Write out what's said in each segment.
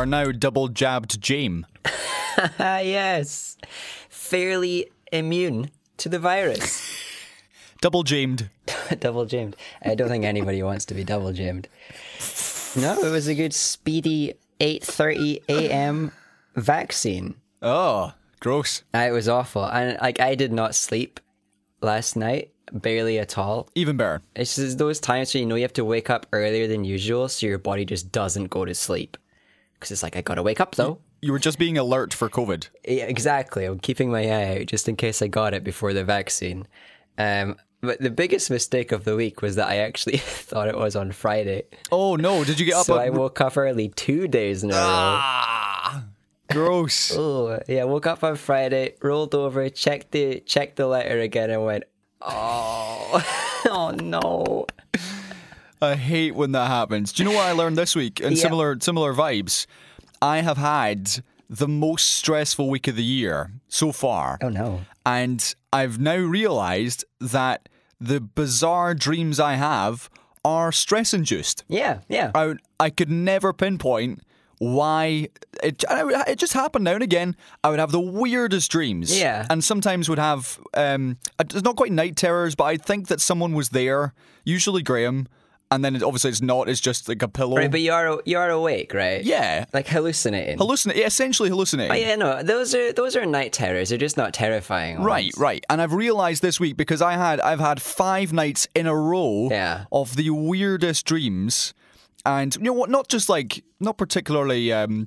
are now double jabbed James. Ah, yes. Fairly immune to the virus. Double jamed. double jammed. I don't think anybody wants to be double jammed. No, it was a good speedy 8:30 a.m. vaccine. Oh, gross. Uh, It was awful, and like I did not sleep last night, barely at all. Even better. It's just those times where you know you have to wake up earlier than usual, so your body just doesn't go to sleep. Because it's like I gotta wake up though. You were just being alert for COVID. Yeah, exactly. I'm keeping my eye out just in case I got it before the vaccine. Um, but the biggest mistake of the week was that I actually thought it was on Friday. Oh no! Did you get up? So at- I woke up early two days in a row. ah, gross. Oh, yeah, woke up on Friday, rolled over, checked the checked the letter again, and went, oh, oh no. I hate when that happens. Do you know what I learned this week? And similar similar vibes. I have had the most stressful week of the year so far. Oh no. And I've now realized that the bizarre dreams I have are stress induced. Yeah, yeah. I, I could never pinpoint why it, it just happened now and again. I would have the weirdest dreams. Yeah. And sometimes would have, um, it's not quite night terrors, but I think that someone was there, usually Graham. And then it, obviously it's not, it's just like a pillow. Right, but you are you are awake, right? yeah. Like hallucinating. Hallucinate, essentially hallucinating. Oh, yeah, no, those are those are night terrors. They're just not terrifying. ones. Right, right. And I've realized this week because I had I've had 5 nights in a row Yeah. of the weirdest dreams and you know what not just like not particularly um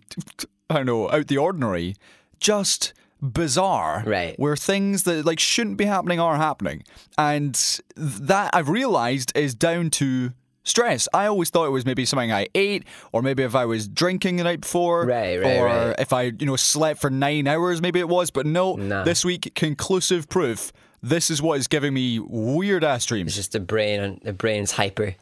I don't know out the ordinary, just bizarre Right. where things that like shouldn't be happening are happening and that I've realized is down to stress i always thought it was maybe something i ate or maybe if i was drinking the night before Right, right, or right. if i you know slept for nine hours maybe it was but no Nah. this week conclusive proof this is what is giving me weird ass dreams. It's just the brain and the brain's hyper.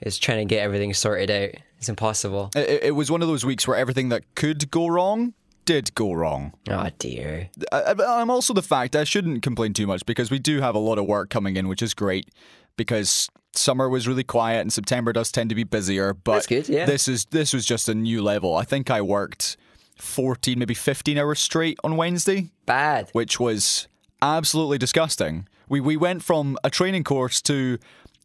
It's trying to get everything sorted out. It's impossible. it, it- was one of those weeks where everything that could go wrong did go wrong Oh dear. I, I- I'm also the fact I shouldn't complain too much because we do have a lot of work coming in, which is great because summer was really quiet and September does tend to be busier. But good, yeah. this is this was just a new level. I think I worked 14, maybe 15 hours straight on Wednesday, Bad. which was absolutely disgusting. We we went from a training course to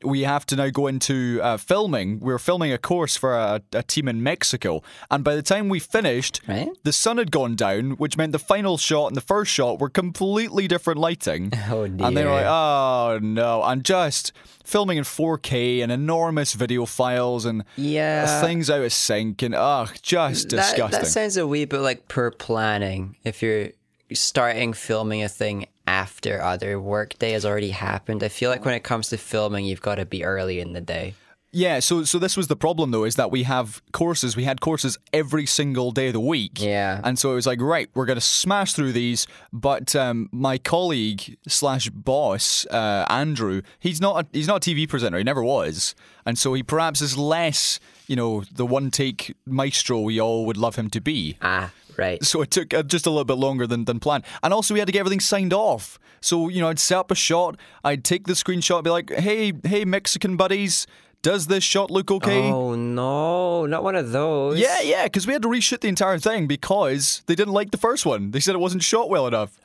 we have to now go into uh, filming. We were filming a course for a, a team in Mexico, and by the time we finished, Right. the sun had gone down, which meant the final shot and the first shot were completely different lighting. Oh, dear! And they were like, oh no, and just filming in 4K and enormous video files and Yeah. things out of sync and ugh, just That, disgusting. that sounds a wee bit like per planning. If you're starting filming a thing after other work day has already happened, I feel like when it comes to filming, you've got to be early in the day. Yeah, so so this was the problem though, is that we have courses. We had courses every single day of the week. Yeah. and so it was like, right, we're gonna smash through these. But um, my colleague slash boss, uh, Andrew, he's not a, he's not a TV presenter. He never was, and so he perhaps is less, you know, the one take maestro we all would love him to be. Ah, right. So it took uh, just a little bit longer than, than planned. And also, we had to get everything signed off. So, you know, I'd set up a shot, I'd take the screenshot, be like, hey, hey, Mexican buddies, does this shot look okay? Oh no, not one of those. Yeah, yeah, because we had to reshoot the entire thing because they didn't like the first one. They said it wasn't shot well enough.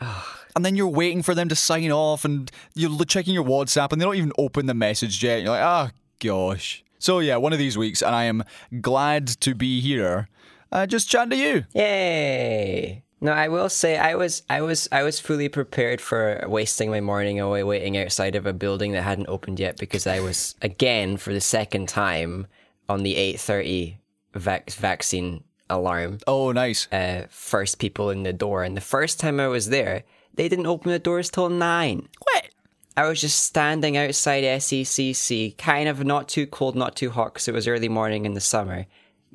and then you're waiting for them to sign off and you're checking your WhatsApp and they don't even open the message yet. You're like, oh, gosh. So, yeah, one of these weeks, and I am glad to be here uh, just chatting to you. Yay! No, I will say I was I was I was fully prepared for wasting my morning away waiting outside of a building that hadn't opened yet because I was again for the second time on the eight thirty vac- vaccine alarm. Oh, nice. Uh, first people in the door, and the first time I was there, they didn't open the doors till nine. What? I was just standing outside SECC, kind of not too cold, not too hot, because it was early morning in the summer.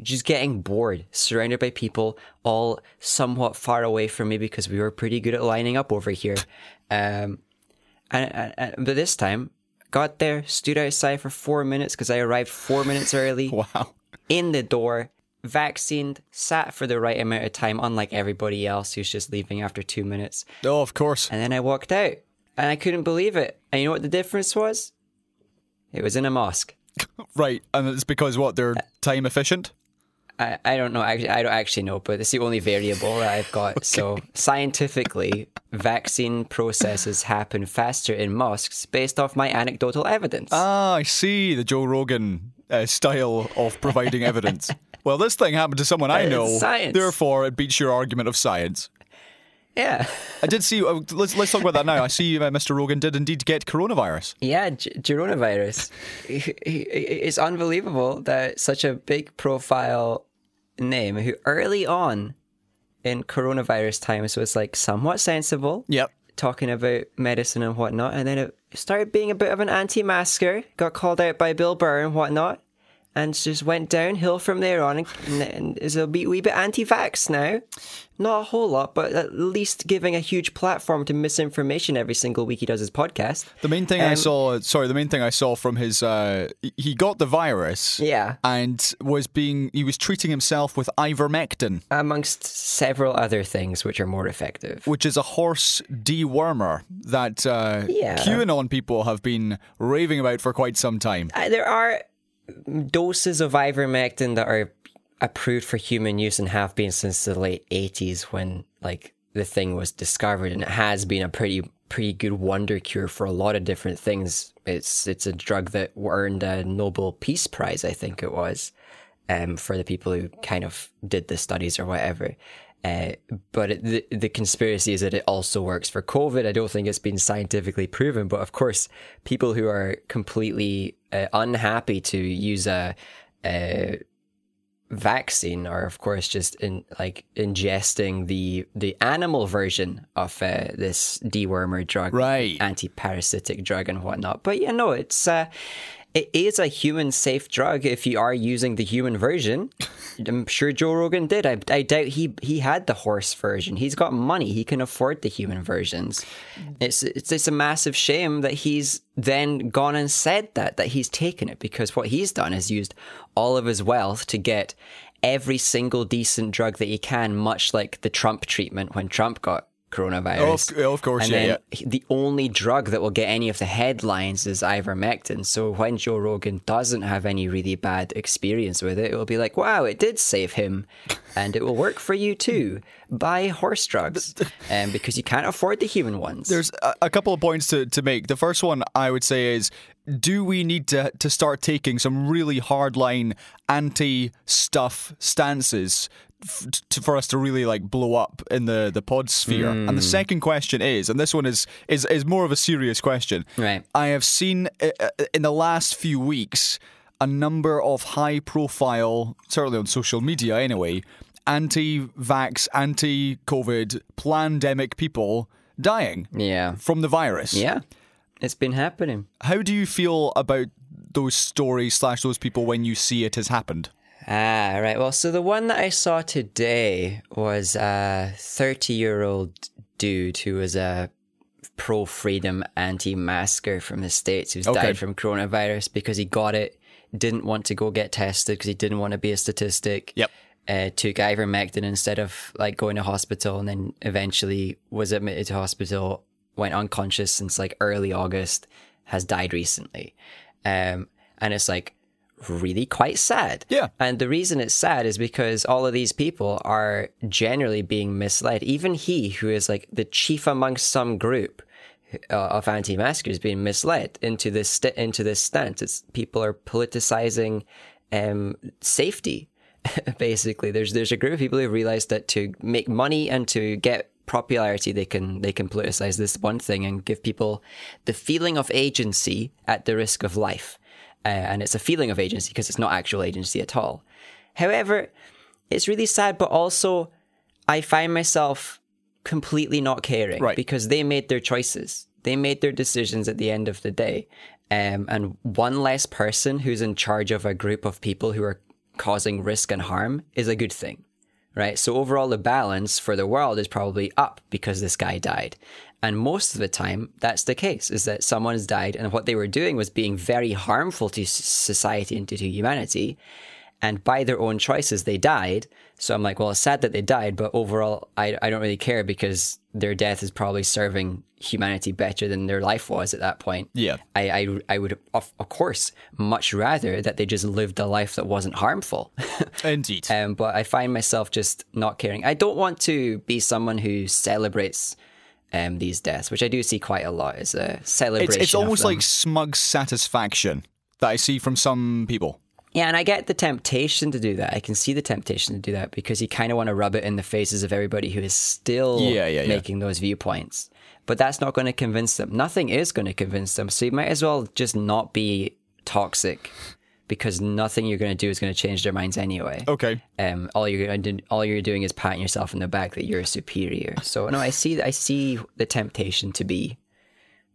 Just getting bored, surrounded by people, all somewhat far away from me because we were pretty good at lining up over here. Um, and, and, but this time, got there, stood outside for four minutes because I arrived four minutes early. Wow. In the door, vaccinated, sat for the right amount of time, unlike everybody else who's just leaving after two minutes. Oh, of course. And then I walked out and I couldn't believe it. And you know what the difference was? It was in a mosque. Right. And it's because what? They're time efficient? I, I don't know. Actually, I don't actually know, but it's the only variable that I've got. So scientifically, vaccine processes happen faster in mosques based off my anecdotal evidence. Ah, I see the Joe Rogan uh, style of providing evidence. Well, this thing happened to someone I It's know. science. Therefore, it beats your argument of science. yeah, I did see. Uh, let's let's talk about that now. I see uh, Mr. Rogan did indeed get coronavirus. yeah, G- coronavirus. it's unbelievable that such a big profile name, who early on in coronavirus times was like somewhat sensible, Yep. talking about medicine and whatnot, and then it started being a bit of an anti-masker, got called out by Bill Burr and whatnot, and just went downhill from there on, and, and is a wee, wee bit anti-vax now. Not a whole lot, but at least giving a huge platform to misinformation every single week he does his podcast. The main thing I Um, saw, sorry, the main thing I saw from his, uh, he got the virus. Yeah. And was being, he was treating himself with ivermectin, Amongst several other things which are more effective. which is a horse dewormer that uh, Yeah. QAnon people have been raving about for quite some time. Uh, there are doses of ivermectin that are approved for human use and have been since the late 80s when like the thing was discovered and it has been a pretty pretty good wonder cure for a lot of different things. It's it's a drug that earned a nobel peace prize i think it was um, for the people who kind of did the studies or whatever uh, but it, the the conspiracy is that it also works for COVID. I don't think it's been scientifically proven, but of course, people who are completely uh, unhappy to use a, a vaccine are, of course, just in like ingesting the the animal version of uh, this dewormer drug, Right. Anti-parasitic drug and whatnot. But yeah, no, it's. It is a human safe drug if you are using the human version. I'm sure Joe Rogan did. I, I doubt he he had the horse version. He's got money. He can afford the human versions. It's it's it's a massive shame that he's then gone and said that that he's taken it because what he's done is used all of his wealth to get every single decent drug that he can, much like the Trump treatment when Trump got coronavirus. Oh, of- of course, and yeah, then yeah. the only drug that will get any of the headlines is ivermectin. So when Joe Rogan doesn't have any really bad experience with it, it will be like, wow, it did save him. And it will work for you too. Buy horse drugs. um, because you can't afford the human ones. There's a, a couple of points to, to make. The first one I would say is do we need to, to start taking some really hardline anti stuff stances f- to, for us to really like blow up in the, the pod sphere? And the second question is, and this one is, is, is more of a serious question. Right. I have seen uh, uh, in the last few weeks a number of high profile, certainly on social media anyway, anti vax, anti COVID, pandemic people dying yeah. from the virus. Yeah. It's been happening. How do you feel about those stories slash those people when you see it has happened? Ah, right. Well, so the one that I saw today was a 30 year old dude who was a pro freedom anti masker from the States who's Okay. died from coronavirus because he got it, didn't want to go get tested because he didn't want to be a statistic. Yep. Uh, took ivermectin instead of like going to hospital and then eventually was admitted to hospital, went unconscious since like early August, has died recently. Um, and it's like really quite sad. Yeah. And the reason it's sad is because all of these people are generally being misled. Even he, who is like the chief amongst some group uh, of anti-maskers, being misled into this st- into this stance. It's people are politicizing um, safety. Basically, there's there's a group of people who realize that to make money and to get popularity, they can they can politicize this one thing and give people the feeling of agency at the risk of life. Uh, and it's a feeling of agency because it's not actual agency at all. However, it's really sad, but also I find myself completely not caring Right. because they made their choices. They made their decisions at the end of the day. Um, and one less person who's in charge of a group of people who are causing risk and harm is a good thing, right? So overall, the balance for the world is probably up because this guy died. And most of the time, that's the case, is that someone's died and what they were doing was being very harmful to society and to humanity. and by their own choices they died. So I'm like, well, it's sad that they died, but overall, I I don't really care because their death is probably serving humanity better than their life was at that point. Yeah. I I, I would of, of course much rather that they just lived a life that wasn't harmful. Indeed. Um, but I find myself just not caring. I don't want to be someone who celebrates um, these deaths, which I do see quite a lot as a celebration. it's it's almost like smug satisfaction that I see from some people. yeah, and I get the temptation to do that. I can see the temptation to do that because you kind of want to rub it in the faces of everybody who is still Yeah, yeah, yeah. making those viewpoints. But that's not going to convince them. Nothing is going to convince them. So you might as well just not be toxic because nothing you're going to do is going to change their minds anyway. Okay. um, all you're gonna do- all you're doing is patting yourself in the back that you're superior. So no, I see I see the temptation to be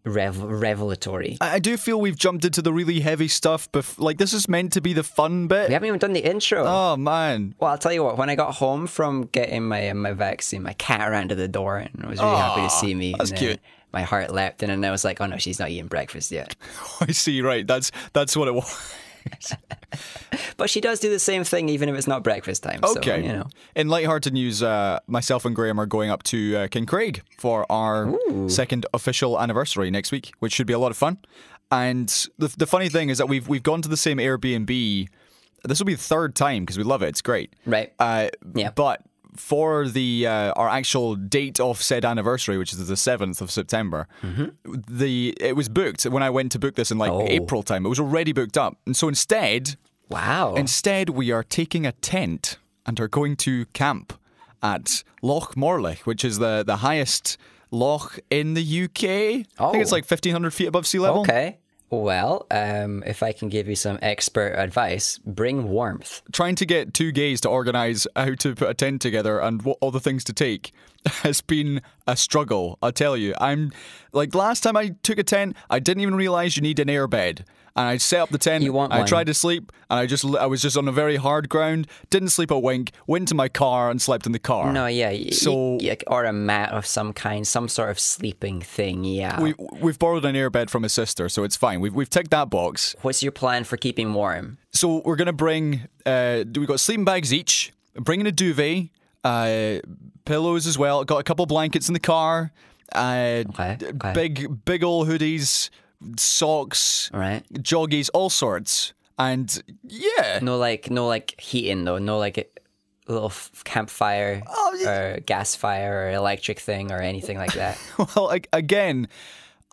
rev- revelatory. I do feel we've jumped into the really heavy stuff. Bef- like this is meant to be the fun bit. We haven't even done the intro. Oh man. Well, I'll tell you what. When I got home from getting my my vaccine, my cat ran to the door and was really happy to see me. that's cute. My heart leapt, and then I was like, "Oh no, she's not eating breakfast yet." I see. Right. That's that's what it was. But she does do the same thing, even if it's not breakfast time. Okay. So, you know. In lighthearted news, uh, myself and Graham are going up to uh, Kincraig for our second official anniversary next week, which should be a lot of fun. And the, the funny thing is that we've we've gone to the same Airbnb. This will be the third time because we love it. It's great. Right. Uh, Yeah. But for the uh, our actual date of said anniversary, which is the seventh of September, the it was booked when I went to book this in like Oh. April time. It was already booked up, and so instead, Wow. instead we are taking a tent and are going to camp at Loch Morlich, which is the the highest loch in the UK. I think it's Oh. like fifteen hundred feet above sea level. okay. Well, um, if I can give you some expert advice, bring warmth. trying to get two gays to organise how to put a tent together and what the things to take has been a struggle. I tell you, I'm like last time I took a tent, I didn't even realise you need an air bed. And I set up the tent. You want I one. tried to sleep, and I just I was just on a very hard ground. Didn't sleep a wink. Went to my car and slept in the car. No, yeah. So- y- or a mat of some kind, some sort of sleeping thing. Yeah. We we've borrowed an air bed from a sister, so it's fine. We've we've ticked that box. What's your plan for keeping warm? So we're gonna bring. Uh, we got sleeping bags each. Bringing a duvet, uh, pillows as well. Got a couple blankets in the car. Uh, Okay, okay. Big big old hoodies, socks, right. joggies, all sorts. And yeah, No, like no, like heating though. No, like a little f- campfire Oh, or gas fire or electric thing or anything like that. well, ag- again.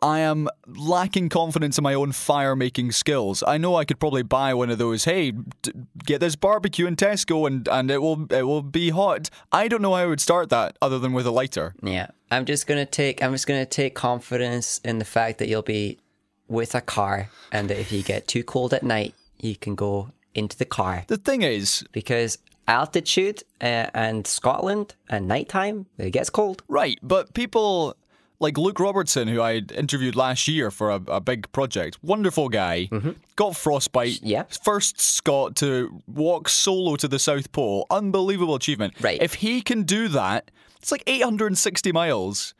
I am lacking confidence in my own fire making skills. I know I could probably buy one of those. Hey, d- get this barbecue in Tesco and, and it will it will be hot. I don't know how I would start that other than with a lighter. yeah. I'm just gonna take. I'm just gonna take confidence in the fact that you'll be with a car, and that if you get too cold at night, you can go into the car. The thing is, because altitude uh, and Scotland and nighttime it gets cold. Right, but people like Luke Robertson, who I interviewed last year for a, a big project, wonderful guy, got frostbite. Mm-hmm. Yeah. First Scot to walk solo to the South Pole. Unbelievable achievement. Right. If he can do that, it's like 860 miles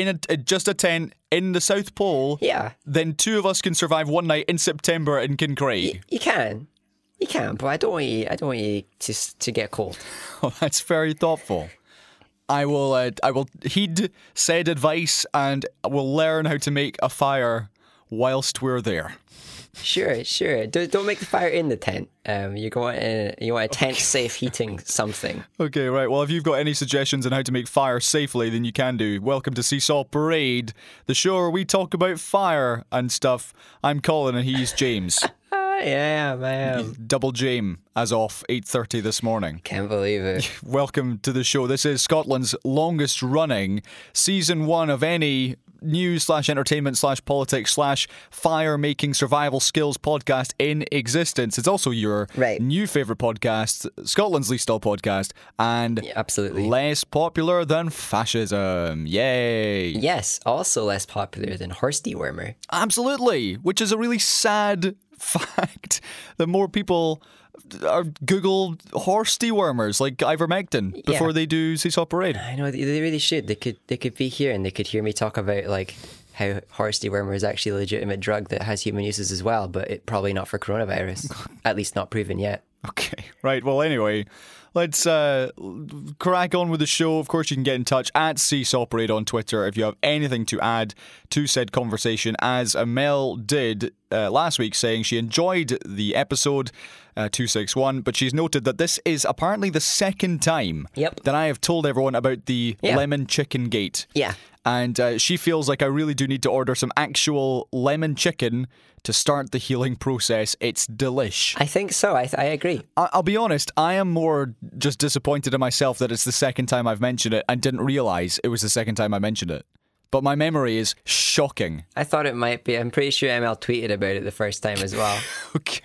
in a, in just a tent in the South Pole. Yeah, Then two of us can survive one night in September in Kincraig. you can, you can, but I don't want you. I don't want you to to get cold. Oh, that's very thoughtful. I will. Uh, I will heed said advice, and will learn how to make a fire whilst we're there. Sure, sure. Don't, don't make the fire in the tent. Um, you want a, you want a tent safe heating something. Okay, right. Well, if you've got any suggestions on how to make fire safely, then you can do. Welcome to Seesaw Parade, the show where we talk about fire and stuff. I'm Colin, and he's James. Am. I am. Double James, as off 8:30 this morning. Can't believe it. Welcome to the show. This is Scotland's longest running season one of any news slash entertainment slash politics slash fire making survival skills podcast in existence. It's also your Right. new favourite podcast, Scotland's least all podcast, and absolutely. less popular than fascism. Yay! Yes. Also less popular than horse dewormer. Absolutely, which is a really sad fact The more people are Google horse dewormers like ivermectin before they do Seesaw Parade. I know they they really should. They could they could be here and they could hear me talk about like how horse dewormer is actually a legitimate drug that has human uses as well, but it probably not for coronavirus. At least not proven yet. Okay, right. Well, anyway, let's uh, crack on with the show. Of course, you can get in touch at Seesaw Parade on Twitter if you have anything to add to said conversation, as Mel did uh, last week, saying she enjoyed the episode. Uh, 261, but she's noted that this is apparently the second time Yep. that I have told everyone about the Yeah. lemon chicken gate. Yeah. And uh, she feels like I really do need to order some actual lemon chicken to start the healing process. It's delish. I think so. I, I agree. I- I'll be honest, I am more just disappointed in myself that it's the second time I've mentioned it and didn't realize it was the second time I mentioned it. But my memory is shocking. I thought it might be. I'm pretty sure Mel tweeted about it the first time as well. Okay.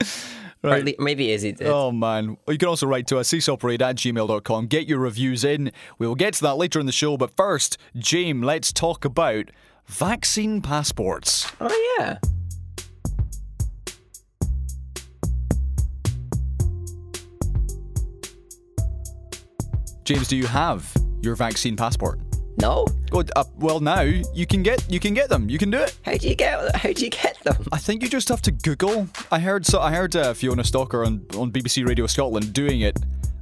Or le- maybe Izzy did. Oh man. You can also write to us, seesawparade at gmail.com. Get your reviews in. We will get to that later in the show. But first, James, let's talk about vaccine passports. Oh, yeah. James, do you have your vaccine passport? No. Oh, uh, well, now you can get you can get them. You can do it. How do you get? How do you get them? I think you just have to Google. I heard so. I heard uh, Fiona Stalker on on BBC Radio Scotland doing it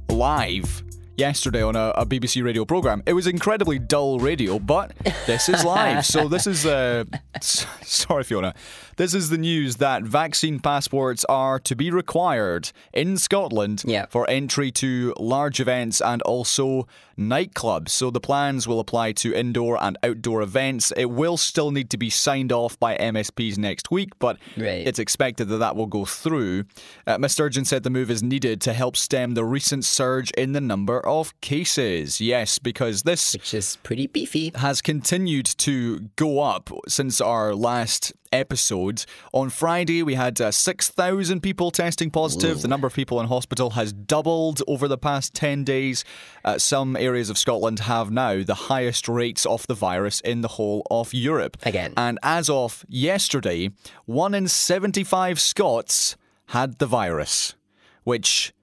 live yesterday on a, a BBC radio program. It was incredibly dull radio, but this is live. so this is uh, s- sorry, Fiona. This is the news that vaccine passports are to be required in Scotland Yeah. for entry to large events and also nightclubs. So the plans will apply to indoor and outdoor events. It will still need to be signed off by MSPs next week, but Right. it's expected that that will go through. Uh, Ms. Sturgeon said the move is needed to help stem the recent surge in the number of cases. Yes, because this Which is pretty beefy. has continued to go up since our last episode. On Friday, we had uh, 6,000 people testing positive. The number of people in hospital has doubled over the past 10 days. Uh, some areas of Scotland have now the highest rates of the virus in the whole of Europe. Again. And as of yesterday, one in 75 Scots had the virus, which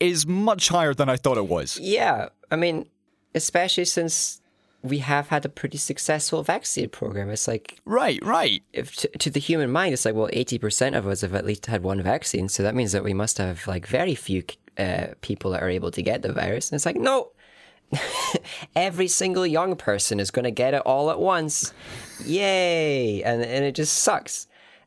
is much higher than I thought it was. Yeah. I mean, especially since we have had a pretty successful vaccine program. It's like Right, right. if to, to the human mind, it's like well, eighty percent of us have at least had one vaccine, so that means that we must have like very few uh, people that are able to get the virus. And it's like no, every single young person is going to get it all at once, yay! And and it just sucks.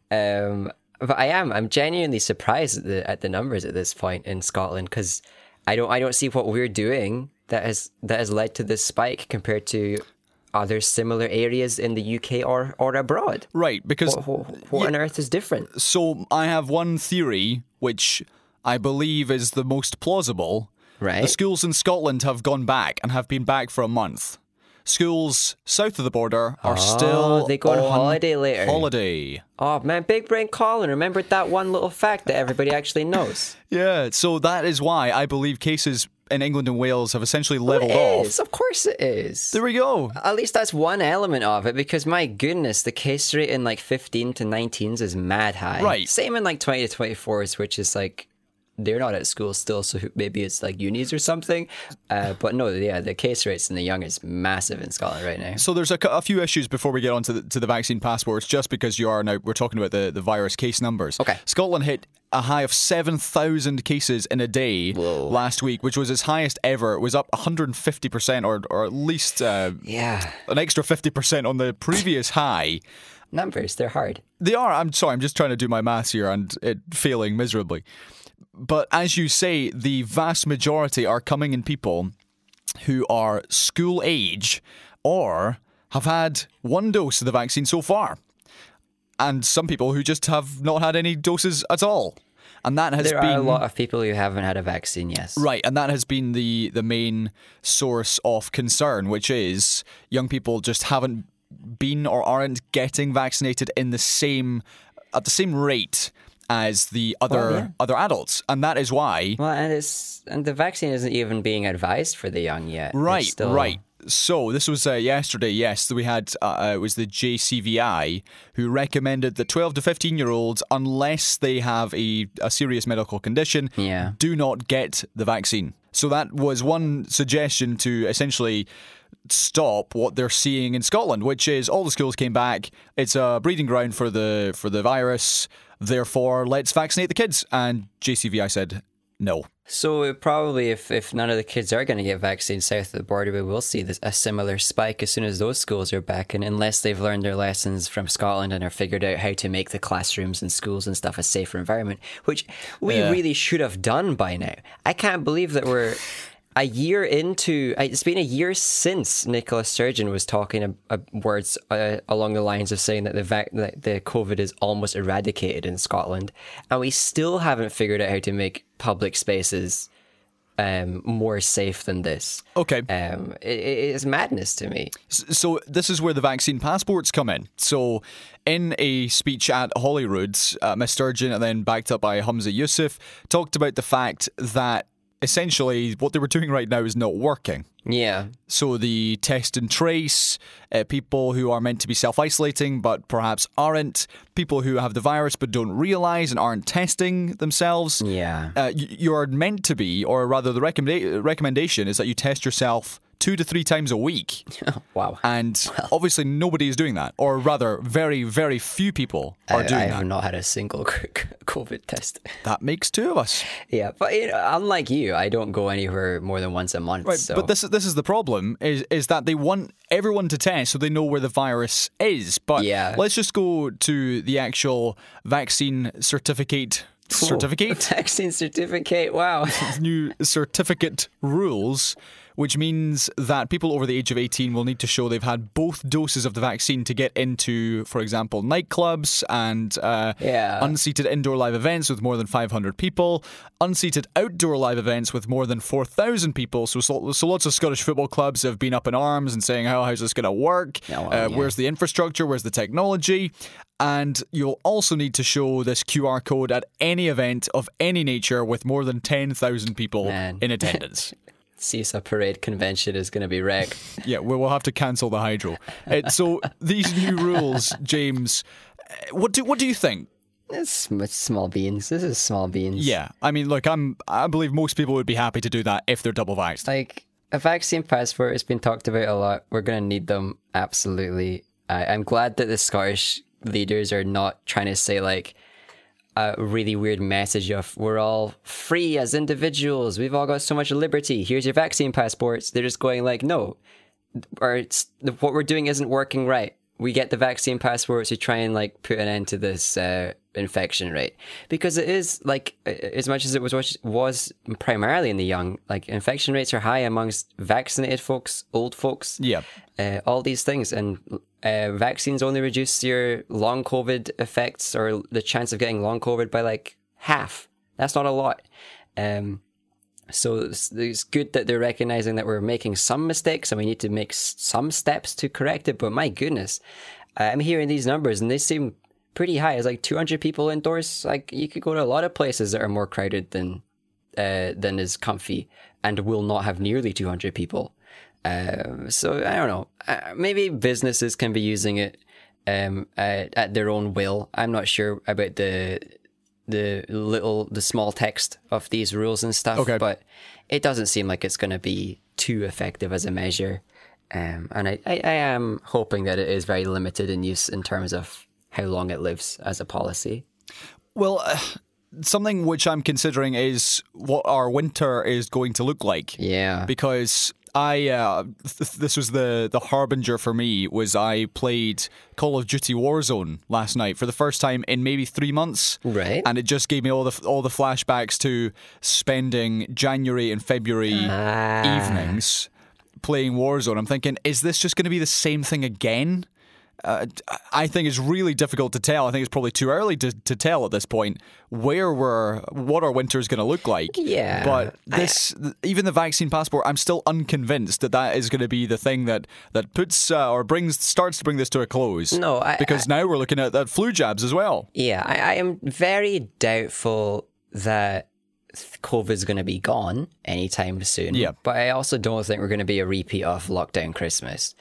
Um, but I am I'm genuinely surprised at the at the numbers at this point in Scotland because I don't I don't see what we're doing that has that has led to this spike compared to other similar areas in the UK or or abroad. Right, because What, what, what on earth is different? So I have one theory, which I believe is the most plausible. Right. The schools in Scotland have gone back and have been back for a month. Schools south of the border are ah, still Oh, they go on holiday later. Holiday. Oh man, Big Brain Colin remembered that one little fact that everybody actually knows. Yeah, so that is why I believe cases in England and Wales have essentially oh, leveled It off. of course it is. There we go. At least that's one element of it because my goodness, the case rate in like 15 to 19s is mad high. Right. Same in like 20 to 24s, which is like they're not at school still, so maybe it's like unis or something. Uh, but no, yeah, the case rates in the young is massive in Scotland right now. So there's a, a few issues before we get on to the, to the vaccine passports, just because you are now, we're talking about the, the virus case numbers. Okay. Scotland hit a high of 7,000 cases in a day Whoa. last week, which was its highest ever. It was up 150%, or, or at least uh, Yeah, an extra 50% on the previous high. numbers, they're hard. They are. I'm sorry. I'm just trying to do my maths here and it failing miserably. But as you say, the vast majority are coming in people who are school age or have had one dose of the vaccine so far, and some people who just have not had any doses at all. And that has There been are a lot of people who haven't had a vaccine, yes. Right, and that has been the the main source of concern, which is young people just haven't been or aren't getting vaccinated in the same at the same rate as the other Well, yeah. other adults, and that is why. Well, and it's and the vaccine isn't even being advised for the young yet. Right, still- right. So this was uh, yesterday. Yes, we had uh, uh, it was the JCVI who recommended that 12 to 15 year olds, unless they have a, a serious medical condition, Yeah. do not get the vaccine. So that was one suggestion to essentially stop what they're seeing in Scotland, which is all the schools came back. It's a breeding ground for the for the virus. Therefore, let's vaccinate the kids. And JCVI said no. So probably, if, if none of the kids are going to get vaccinated south of the border, we will see this, a similar spike as soon as those schools are back, and unless they've learned their lessons from Scotland and are figured out how to make the classrooms and schools and stuff a safer environment, which we Yeah. really should have done by now. I can't believe that we're a year into. It's been a year since Nicola Sturgeon was talking a, a words uh, along the lines of saying that the vac- that the COVID is almost eradicated in Scotland, and we still haven't figured out how to make public spaces um, more safe than this. Okay. Um, it, it is madness to me. So this is where the vaccine passports come in. So in a speech at Holyrood, uh, Ms Sturgeon, and then backed up by Humza Yousaf, talked about the fact that essentially what they were doing right now is not working. Yeah, So the test and trace, uh, people who are meant to be self isolating but perhaps aren't, people who have the virus but don't realize and aren't testing themselves. yeah. Uh, you're meant to be, or rather, the recommenda- recommendation is that you test yourself two to three times a week. Oh, wow. And obviously, nobody is doing that, or rather, very, very few people are I, doing I that. have not had a single COVID test. That makes two of us. Yeah, but you know, unlike you, I don't go anywhere more than once a month. Right, so. but this this is the problem is is that they want everyone to test so they know where the virus is. But Yeah. let's just go to the actual vaccine certificate certificate vaccine certificate. Wow. new certificate rules. Which means that people over the age of 18 will need to show they've had both doses of the vaccine to get into, for example, nightclubs and uh, Yeah. unseated indoor live events with more than 500 people, unseated outdoor live events with more than 4,000 people. So, so, so lots of Scottish football clubs have been up in arms and saying, how how's this going to work? Well, uh, yeah. Where's the infrastructure? Where's the technology? And you'll also need to show this QR code at any event of any nature with more than 10,000 people Man. in attendance. Seesaw Parade convention is going to be wrecked. yeah, we will have to cancel the hydro. Uh, so these new rules, James, uh, what do what do you think? it's, it's small beans. This is small beans. Yeah, I mean, look, I'm I believe most people would be happy to do that if they're double vaxxed. Like a vaccine passport has been talked about a lot. We're going to need them absolutely. I, I'm glad that the Scottish leaders are not trying to say like a really weird message of we're all free as individuals. We've all got so much liberty. Here's your vaccine passports. They're just going like, no, or what we're doing isn't working right. We get the vaccine passports to try and like put an end to this uh, infection rate because it is like as much as it was was- primarily in the young, like infection rates are high amongst vaccinated folks, old folks, Yeah. uh, all these things, and uh, vaccines only reduce your long COVID effects or the chance of getting long COVID by like half. That's not a lot. Um, so it's, it's good that they're recognizing that we're making some mistakes and we need to make some steps to correct it. But my goodness, I'm hearing these numbers and they seem pretty high. It's like 200 people indoors. Like you could go to a lot of places that are more crowded than uh, than is comfy and will not have nearly 200 people. Um, so I don't know. Uh, maybe businesses can be using it um, at, at their own will. I'm not sure about the the little the small text of these rules and stuff. Okay. But it doesn't seem like it's going to be too effective as a measure. Um, and I, I, I am hoping that it is very limited in use in terms of how long it lives as a policy. Well, uh, something which I'm considering is what our winter is going to look like. Yeah. because I uh, th- this was the the harbinger for me was I played Call of Duty Warzone last night for the first time in maybe three months, Right. And it just gave me all the all the flashbacks to spending January and February Ah. evenings playing Warzone. I'm thinking, is this just going to be the same thing again? Uh, I think it's really difficult to tell. I think it's probably too early to, to tell at this point where we're what our winter is going to look like. Yeah, but this even the vaccine passport, I'm still unconvinced that that is going to be the thing that that puts uh, or brings starts to bring this to a close. No, I- because now we're looking at, at flu jabs as well. Yeah, I, I am very doubtful that COVID's going to be gone anytime soon. Yeah. But I also don't think we're going to be a repeat of lockdown Christmas.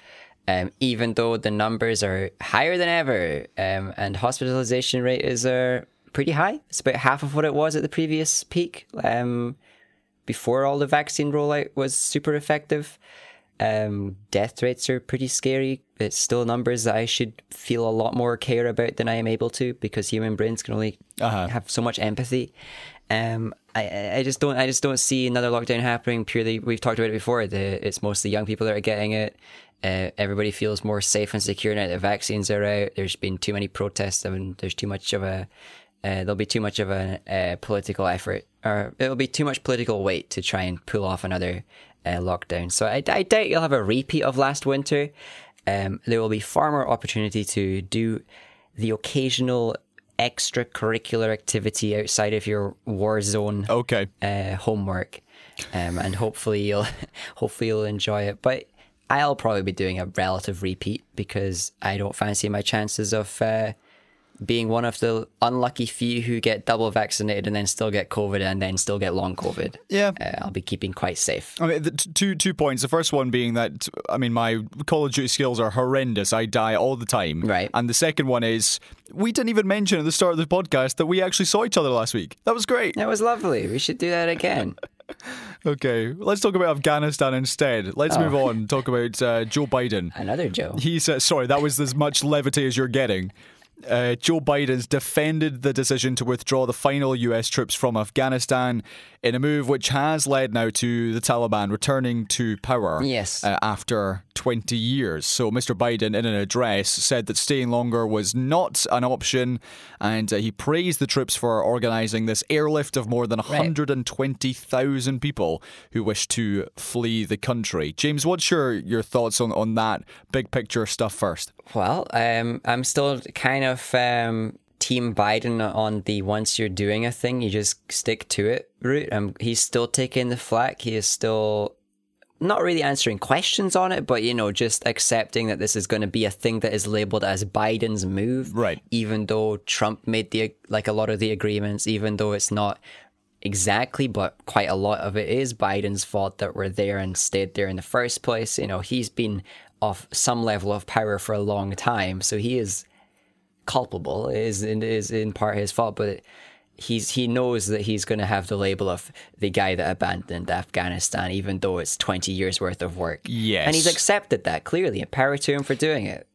Um, even though the numbers are higher than ever um, and hospitalization rate is uh, pretty high. It's about half of what it was at the previous peak um, before all the vaccine rollout was super effective. Um, death rates are pretty scary. It's still numbers that I should feel a lot more care about than I am able to because human brains can only Uh-huh. have so much empathy. Um, I- I, just don't, I just don't see another lockdown happening. Purely, we've talked about it before. The, it's mostly young people that are getting it. Uh, everybody feels more safe and secure now that the vaccines are out. There's been too many protests I and there's too much of a, uh, there'll be too much of a, uh political effort, or it'll be too much political weight to try and pull off another uh, lockdown. So I, I doubt you'll have a repeat of last winter. Um, there will be far more opportunity to do the occasional extracurricular activity outside of your war zone Okay. uh, homework, um, and hopefully you'll hopefully you'll enjoy it. But I'll probably be doing a relative repeat because I don't fancy my chances of uh, being one of the unlucky few who get double vaccinated and then still get COVID and then still get long COVID. Yeah. Uh, I'll be keeping quite safe. I mean, the, t- two two points. The first one being that I mean, my Call of Duty skills are horrendous. I die all the time. Right. And the second one is we didn't even mention at the start of the podcast that we actually saw each other last week. That was great. That was lovely. We should do that again. Okay, let's talk about Afghanistan instead. Let's move on. Talk about uh, Joe Biden. Another Joe. He said, sorry, that was as much levity as you're getting. Uh, Joe Biden's defended the decision to withdraw the final US troops from Afghanistan in a move which has led now to the Taliban returning to power Yes. uh, after 20 years. So, Mr. Biden, in an address, said that staying longer was not an option, and uh, he praised the troops for organising this airlift of more than 120,000 people who wish to flee the country. James, what's your, your thoughts on, on that big picture stuff first? Well, um, I'm still kind of um, Team Biden on the once you're doing a thing, you just stick to it route. Um, he's still taking the flack. He is still not really answering questions on it, but you know, just accepting that this is going to be a thing that is labeled as Biden's move. Right. Even though Trump made the like a lot of the agreements, even though it's not exactly, but quite a lot of it is Biden's fault that we're there and stayed there in the first place. You know, he's been off some level of power for a long time, so he is culpable. Is it is in part his fault, but he's he knows that he's going to have the label of the guy that abandoned Afghanistan, even though it's twenty years worth of work. Yes. and he's accepted that clearly. And power to him for doing it.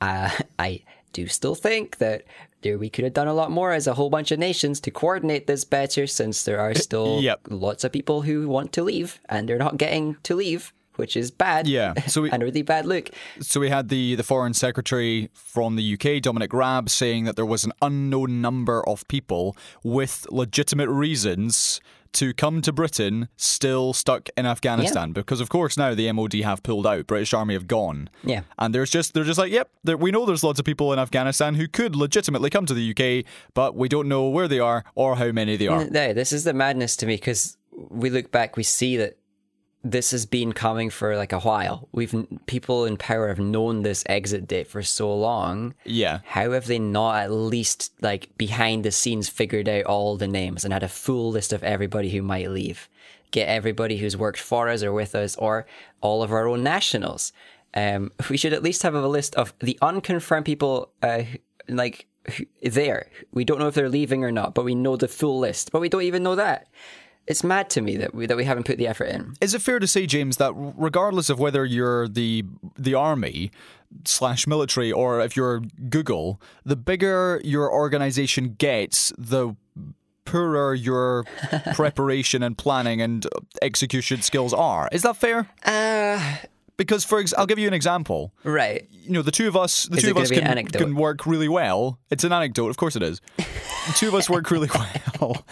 Uh, I do still think that there we could have done a lot more as a whole bunch of nations to coordinate this better, since there are still Yep. lots of people who want to leave and they're not getting to leave, which is bad. Yeah, so we- and a really bad look. So we had the, the foreign secretary from the UK, Dominic Raab, saying that there was an unknown number of people with legitimate reasons to come to Britain still stuck in Afghanistan because of course now the MOD have pulled out British army have gone Yeah. and there's just they're just like yep there, we know there's lots of people in Afghanistan who could legitimately come to the UK but we don't know where they are or how many they are No, this is the madness to me because we look back, we see that this has been coming for like a while. We've people in power have known this exit date for so long. yeah How have they not at least like behind the scenes figured out all the names and had a full list of everybody who might leave? Get everybody who's worked for us or with us or all of our own nationals. Um, we should at least have a list of the unconfirmed people, uh, like there. We don't know if they're leaving or not, but we know the full list. But we don't even know that. It's mad to me that we that we haven't put the effort in. Is it fair to say, James, that regardless of whether you're the the army slash military or if you're Google, the bigger your organization gets, the poorer your preparation and planning and execution skills are. Is that fair? Uh, Because for ex- I'll give you an example. right. You know, the two of us, the Is two of us an can, can work really well. It's an anecdote, of course it is. the two of us work really well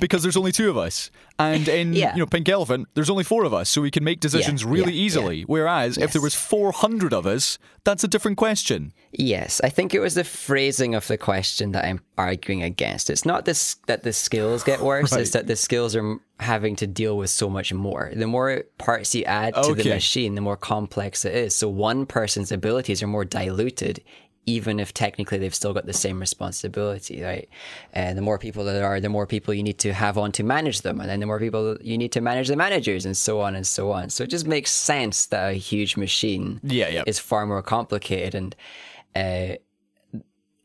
because there's only two of us, and in Yeah. you know Pink Elephant, there's only four of us, so we can make decisions Yeah, really yeah, easily. Whereas if there was 400 of us, that's a different question. Yes, I think it was the phrasing of the question that I'm arguing against. It's not this that the skills get worse; it's that the skills are having to deal with so much more. The more parts you add to the machine, the more complex it is. So one person's abilities are more diluted, even if technically they've still got the same responsibility, right? And the more people that are, the more people you need to have on to manage them, and then the more people you need to manage the managers, and so on and so on. So it just makes sense that a huge machine Yeah, yeah. is far more complicated and uh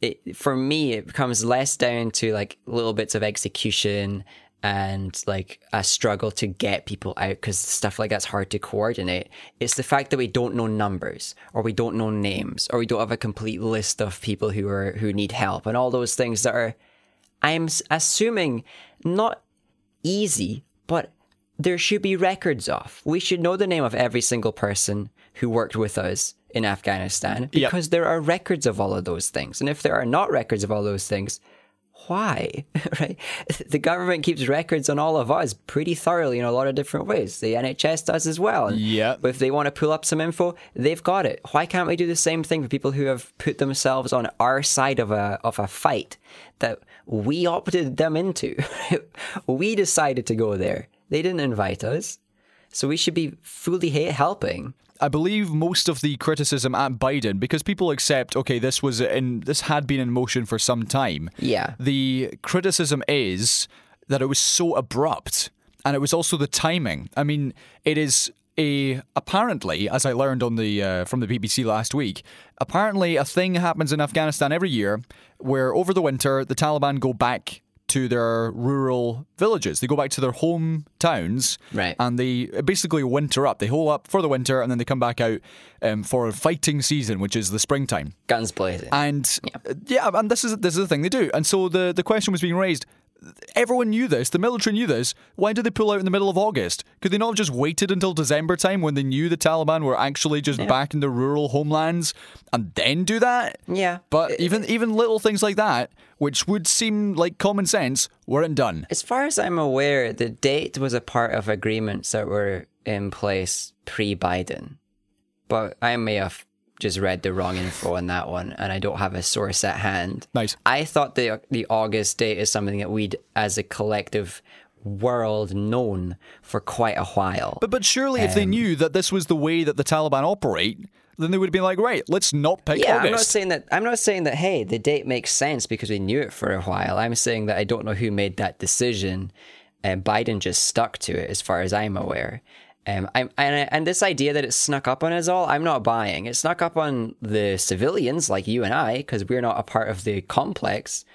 it, for me it becomes less down to like little bits of execution and like a struggle to get people out because stuff like that's hard to coordinate. It's the fact that we don't know numbers or we don't know names or we don't have a complete list of people who are who need help and all those things that are I'm assuming not easy, but there should be records of. We should know the name of every single person who worked with us in Afghanistan because yep. there are records of all of those things. And if there are not records of all those things, why? right? The government keeps records on all of us pretty thoroughly in a lot of different ways. The NHS does as well. Yeah. If they want to pull up some info, they've got it. Why can't we do the same thing for people who have put themselves on our side of a of a fight that we opted them into? we decided to go there. They didn't invite us. So we should be fully helping. I believe most of the criticism at Biden, because people accept, okay, this was in this had been in motion for some time. Yeah. The criticism is that it was so abrupt, and it was also the timing. I mean, it is a apparently, as I learned on the uh, from the BBC last week, apparently a thing happens in Afghanistan every year where over the winter the Taliban go back to their rural villages. They go back to their home towns, right. and they basically winter up. They hole up for the winter, and then they come back out um, for a fighting season, which is the springtime. Guns blazing. And yeah. yeah, and this is this is the thing they do. And so the the question was being raised: everyone knew this. The military knew this. Why did they pull out in the middle of August? Could they not have just waited until December time when they knew the Taliban were actually just yeah. back in their rural homelands and then do that? Yeah. But uh, even even little things like that, which would seem like common sense, weren't done. As far as I'm aware, the date was a part of agreements that were in place pre-Biden. But I may have just read the wrong info on that one, and I don't have a source at hand. Nice. I thought the the August date is something that we'd, as a collective world, known for quite a while. But but surely, um, if they um, knew that this was the way that the Taliban operate, then they would have been like, right, let's not pick yeah, August. I'm not saying that. I'm not saying that. Hey, the date makes sense because we knew it for a while. I'm saying that I don't know who made that decision, and Biden just stuck to it, as far as I'm aware. Um, I'm, and, and this idea that it snuck up on us all, I'm not buying. It snuck up on the civilians like you and I because we're not a part of the complex.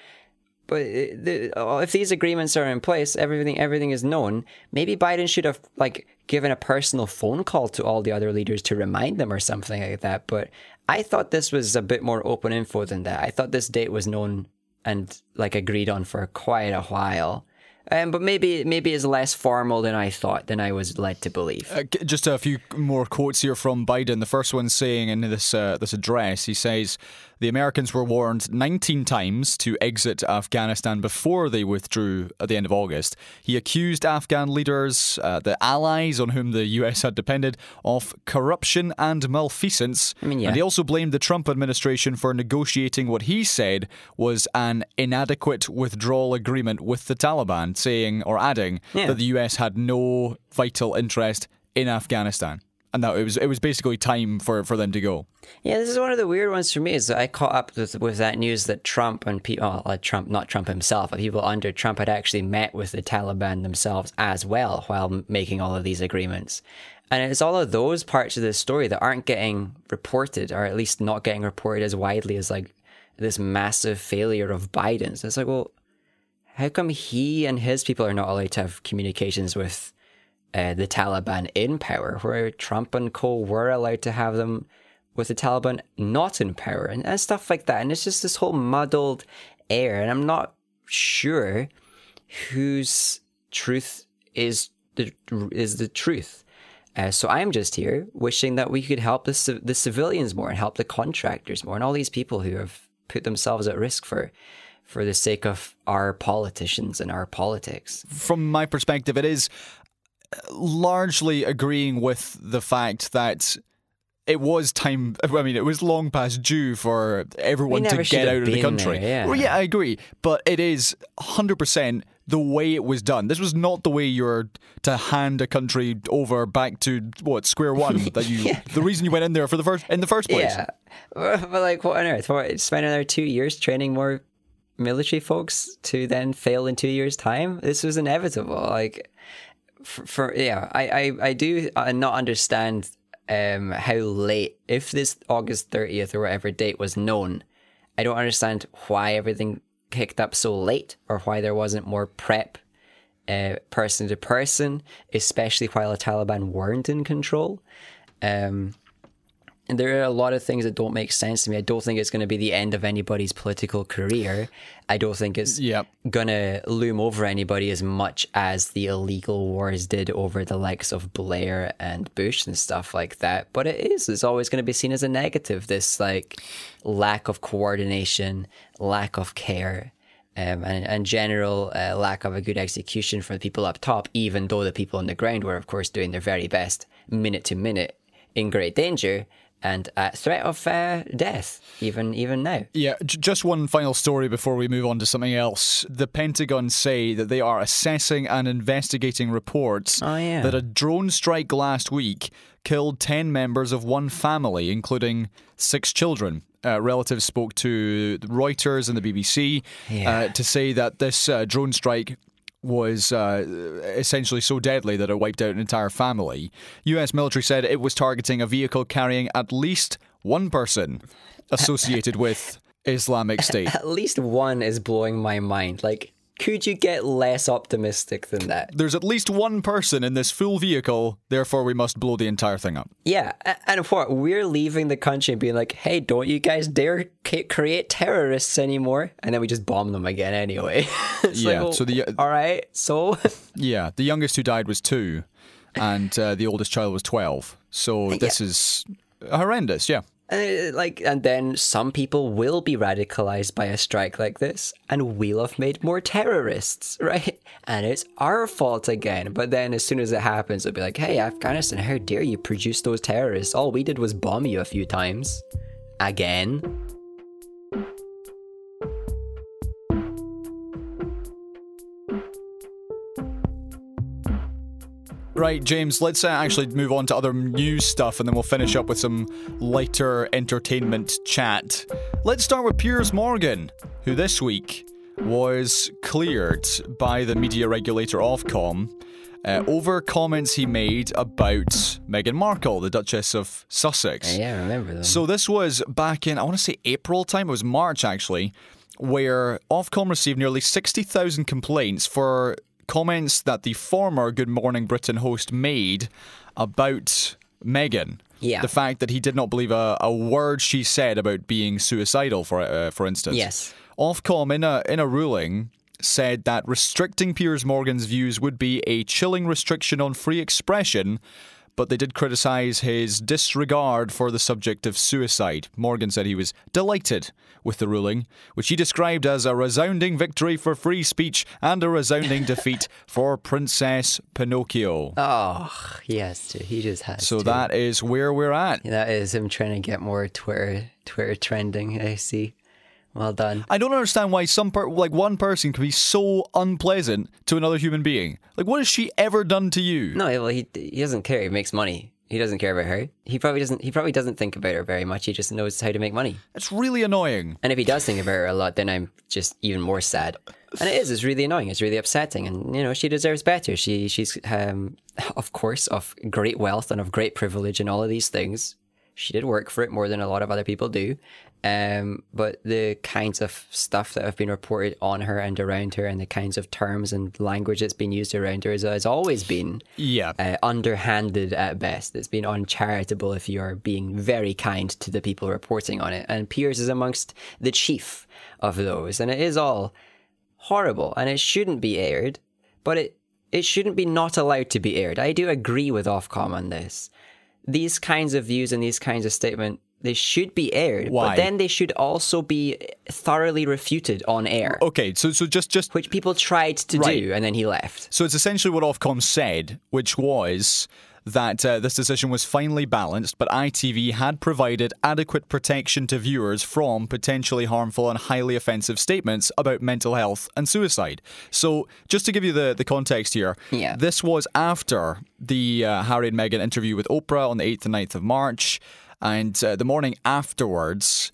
But uh, the, uh, if these agreements are in place, everything everything is known. Maybe Biden should have like given a personal phone call to all the other leaders to remind them or something like that. But I thought this was a bit more open info than that. I thought this date was known and like agreed on for quite a while. Um, but maybe maybe it's less formal than I thought, than I was led to believe. Uh, just a few more quotes here from Biden. The first one saying in this uh, this address, he says, the Americans were warned 19 times to exit Afghanistan before they withdrew at the end of August. He accused Afghan leaders, uh, the allies on whom the US had depended, of corruption and malfeasance. I mean, yeah. And he also blamed the Trump administration for negotiating what he said was an inadequate withdrawal agreement with the Taliban, saying or adding yeah. that the US had no vital interest in Afghanistan and that it was it was basically time for, for them to go. Yeah, this is one of the weird ones for me. Is I caught up with, with that news that Trump and people, oh, Trump, not Trump himself, but people under Trump had actually met with the Taliban themselves as well while making all of these agreements. And it's all of those parts of the story that aren't getting reported, or at least not getting reported as widely as like this massive failure of Biden's. It's like, well, how come he and his people are not allowed to have communications with uh, the Taliban in power, where Trump and co were allowed to have them with the Taliban not in power and, and stuff like that. And it's just this whole muddled air. And I'm not sure whose truth is the is the truth. Uh, so I'm just here wishing that we could help the the civilians more and help the contractors more and all these people who have put themselves at risk for for the sake of our politicians and our politics. From my perspective, it is largely agreeing with the fact that it was time. I mean, it was long past due for everyone to get out of the country. There, yeah. Well, yeah, I agree, but it is hundred percent the way it was done. This was not the way you're to hand a country over back to what square one. That you, yeah. the reason you went in there for the first in the first place. Yeah, but like, what on earth? What, spend another two years training more military folks to then fail in two years' time? This was inevitable. Like for, for yeah, I, I, I do uh, not understand um, how late, if this August 30th or whatever date was known, I don't understand why everything kicked up so late or why there wasn't more prep uh, person to person, especially while the Taliban weren't in control. Um, and there are a lot of things that don't make sense to me. I don't think it's going to be the end of anybody's political career. I don't think it's Yep. going to loom over anybody as much as the illegal wars did over the likes of Blair and Bush and stuff like that. But it is. It's always going to be seen as a negative. This like lack of coordination, lack of care. Um, and, and general uh, lack of a good execution from the people up top, even though the people on the ground were, of course, doing their very best minute to minute in great danger and at threat of uh, death, even even now. Yeah, j- just one final story before we move on to something else. The Pentagon say that they are assessing and investigating reports Oh, yeah. that a drone strike last week killed 10 members of one family, including six children. Uh, relatives spoke to Reuters and the BBC Yeah. uh, to say that this uh, drone strike was uh, essentially so deadly that it wiped out an entire family. US military said it was targeting a vehicle carrying at least one person associated with Islamic State. At least one is blowing my mind. Like, could you get less optimistic than that? There's at least one person in this full vehicle, therefore we must blow the entire thing up. Yeah, and what? We're leaving the country and being like, hey, don't you guys dare create terrorists anymore. And then we just bomb them again anyway. Yeah, like, well, so the- all right, so Yeah, the youngest who died was two, and uh, the oldest child was 12. So this is horrendous, yeah. Uh, like, and then some people will be radicalized by a strike like this, and we'll have made more terrorists, right? And it's our fault again. But then, as soon as it happens, it'll be like, "Hey, Afghanistan, how dare you produce those terrorists? All we did was bomb you a few times, again." Right, James, let's uh, actually move on to other news stuff and then we'll finish up with some lighter entertainment chat. Let's start with Piers Morgan, who this week was cleared by the media regulator Ofcom uh, over comments he made about Meghan Markle, the Duchess of Sussex. Yeah, I remember them. So this was back in I want to say April time. It was March actually, where Ofcom received nearly sixty thousand complaints for comments that the former Good Morning Britain host made about Meghan. Yeah. The fact that he did not believe a, a word she said about being suicidal, for uh, for instance. Yes. Ofcom in a in a ruling said that restricting Piers Morgan's views would be a chilling restriction on free expression, but they did criticise his disregard for the subject of suicide. Morgan said he was delighted with the ruling, which he described as a resounding victory for free speech and a resounding defeat for Princess Pinocchio. Oh, yes, dude, he just has. so to. that is where we're at. that is him trying to get more Twitter Twitter trending. I see. Well done. I don't understand why some per- like one person can be so unpleasant to another human being. Like, what has she ever done to you? No, well, he he doesn't care. He makes money. He doesn't care about her. He probably doesn't. He probably doesn't think about her very much. He just knows how to make money. It's really annoying. And if he does think about her a lot, then I'm just even more sad. And it is. It's really annoying. It's really upsetting. And you know, she deserves better. She she's um, of course of great wealth and of great privilege and all of these things. She did work for it more than a lot of other people do. Um, but the kinds of stuff that have been reported on her and around her, and the kinds of terms and language that's been used around her, has, has always been Yeah. uh, underhanded at best. It's been uncharitable if you are being very kind to the people reporting on it. And Piers is amongst the chief of those. And it is all horrible and it shouldn't be aired, but it, it shouldn't be not allowed to be aired. I do agree with Ofcom on this. These kinds of views and these kinds of statement they should be aired, Why? but then they should also be thoroughly refuted on air, Okay, so so just just which people tried to Right. do, and then he left. so it's essentially what Ofcom said, which was that uh, this decision was finally balanced, but ITV had provided adequate protection to viewers from potentially harmful and highly offensive statements about mental health and suicide. So, just to give you the, the context here, Yeah. this was after the uh, Harry and Meghan interview with Oprah on the 8th and 9th of March, and uh, the morning afterwards,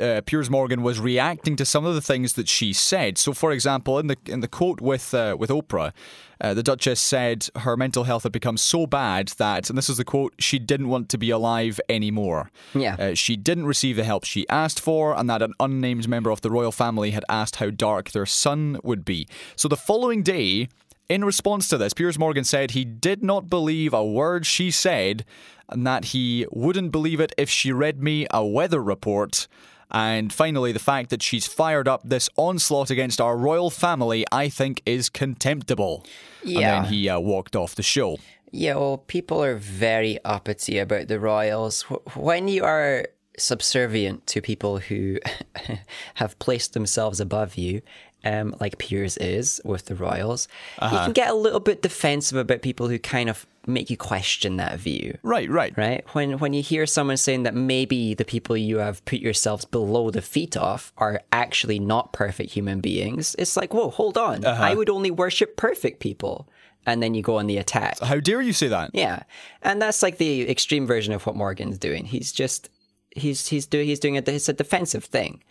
uh, Piers Morgan was reacting to some of the things that she said. So, for example, in the in the quote with uh, with Oprah, uh, the Duchess said her mental health had become so bad that, and this is the quote, she didn't want to be alive anymore. Yeah. Uh, she didn't receive the help she asked for, and that an unnamed member of the royal family had asked how dark their son would be. So the following day. In response to this, Piers Morgan said he did not believe a word she said and that he wouldn't believe it if she read me a weather report. And finally, the fact that she's fired up this onslaught against our royal family, I think, is contemptible. Yeah. And then he uh, walked off the show. Yeah, well, people are very uppity about the royals. When you are subservient to people who have placed themselves above you, um, like Piers is with the royals, you can get a little bit defensive about people who kind of make you question that view. Right, right. Right? When when you hear someone saying that maybe the people you have put yourselves below the feet of are actually not perfect human beings, it's like, whoa, hold on. I would only worship perfect people. And then you go on the attack. How dare you say that? Yeah, and that's like the extreme version of what Morgan's doing. He's just he's he's doing he's doing it. It's a defensive thing,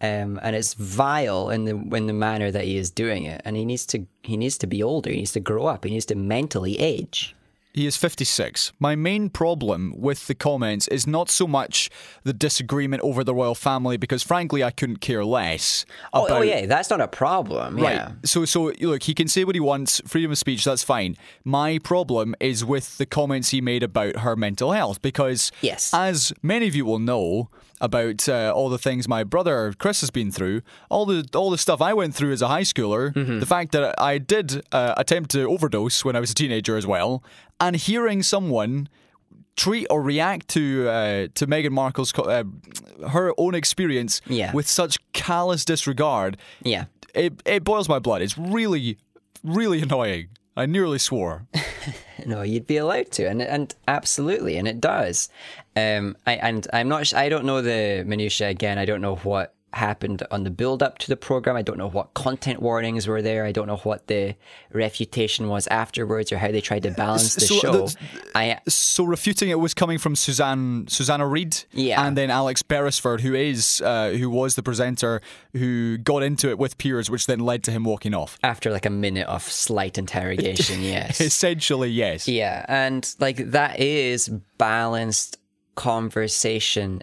um, and it's vile in the in the manner that he is doing it. And he needs to he needs to be older. He needs to grow up. He needs to mentally age. He is 56. My main problem with the comments is not so much the disagreement over the royal family, because frankly, I couldn't care less. Oh, about oh yeah, that's not a problem. Right. Yeah. So, so look, he can say what he wants, freedom of speech, that's fine. My problem is with the comments he made about her mental health, because Yes. as many of you will know about uh, all the things my brother Chris has been through, all the all the stuff I went through as a high schooler, Mm-hmm. the fact that I did uh, attempt to overdose when I was a teenager as well, and hearing someone treat or react to uh, to Meghan Markle's co- uh, her own experience Yeah. with such callous disregard Yeah. it, it boils my blood. It's really, really annoying. I nearly swore. No, you'd be allowed to, and and absolutely, and it does. Um, I and I'm not. I don't know the minutia again. I don't know what happened on the build up to the program. I don't know what content warnings were there. I don't know what the refutation was afterwards, or how they tried to balance the So show. that's- I So refuting it was coming from Suzanne Susanna Reid, Yeah. and then Alex Beresford, who is uh, who was the presenter who got into it with Piers, which then led to him walking off. after like a minute of slight interrogation, yes. Essentially, yes. Yeah, and like that is balanced conversation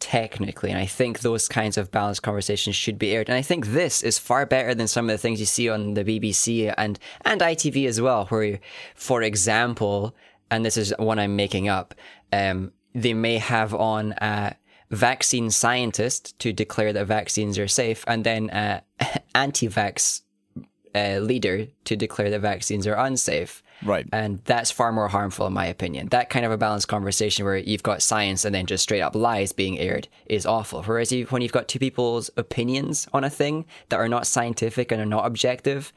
technically, and I think those kinds of balanced conversations should be aired. And I think this is far better than some of the things you see on the BBC and and ITV as well, where, for example, and this is one I'm making up, um, they may have on a vaccine scientist to declare that vaccines are safe, and then a anti-vax uh, leader to declare that vaccines are unsafe. Right. And that's far more harmful, in my opinion. That kind of a balanced conversation where you've got science and then just straight up lies being aired is awful. Whereas you, when you've got two people's opinions on a thing that are not scientific and are not objective,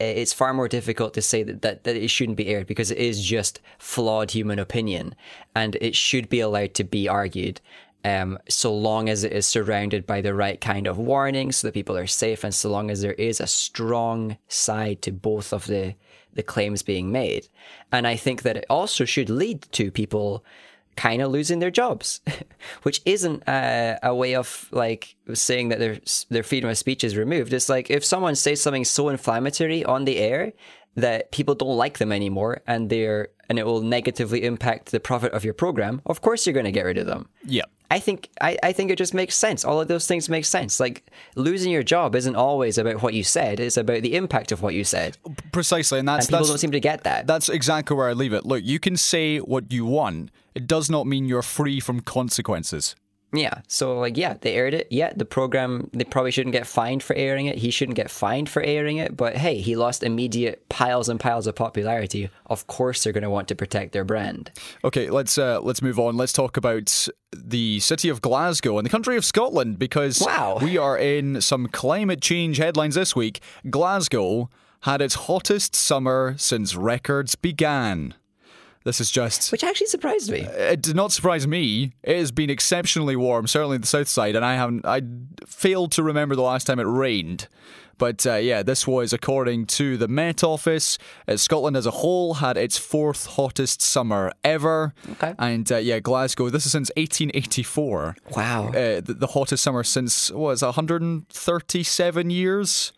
it's far more difficult to say that, that, that it shouldn't be aired because it is just flawed human opinion and it should be allowed to be argued. Um, so long as it is surrounded by the right kind of warnings so that people are safe and so long as there is a strong side to both of the the claims being made. And I think that it also should lead to people kind of losing their jobs, which isn't a, a way of like saying that their their freedom of speech is removed. It's like if someone says something so inflammatory on the air that people don't like them anymore and they're and it will negatively impact the profit of your program, of course you're going to get rid of them. Yeah. I think I, I think it just makes sense. All of those things make sense. Like losing your job isn't always about what you said; it's about the impact of what you said. Precisely, and that's And people that's don't seem to get that. That's exactly where I leave it. Look, you can say what you want. It does not mean you're free from consequences. Yeah. So like yeah, they aired it. Yeah, the program they probably shouldn't get fined for airing it. He shouldn't get fined for airing it. But hey, he lost immediate piles and piles of popularity. Of course they're gonna want to protect their brand. Okay, let's uh, let's move on. Let's talk about the city of Glasgow and the country of Scotland because Wow. we are in some climate change headlines this week. Glasgow had its hottest summer since records began. This is just Which actually surprised me. it did not surprise me. It has been exceptionally warm, certainly in the south side, and I haven't. I failed to remember the last time it rained. But uh, yeah, this was according to the Met Office. Uh, Scotland as a whole had its fourth hottest summer ever. Okay. And uh, yeah, Glasgow. This is since 1884. Wow. Uh, the, the hottest summer since what was it, 137 years.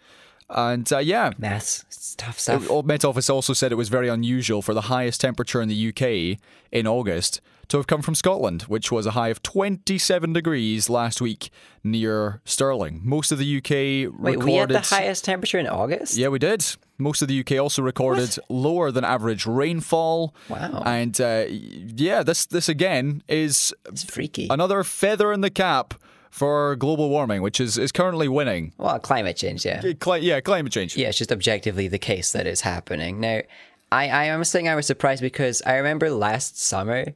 And uh, yeah, Maths, it's tough stuff. Old Met Office also said it was very unusual for the highest temperature in the UK in August to have come from Scotland, which was a high of 27 degrees last week near Stirling. Most of the UK Wait, recorded. we had the highest temperature in August. Yeah, we did. Most of the UK also recorded lower than average rainfall. Wow. And uh, yeah, this this again is It's freaky. another feather in the cap for global warming, which is, is currently winning. well, climate change, yeah. Cli- yeah, climate change. Yeah, it's just objectively the case that it's happening. Now, I, I am saying I was surprised because I remember last summer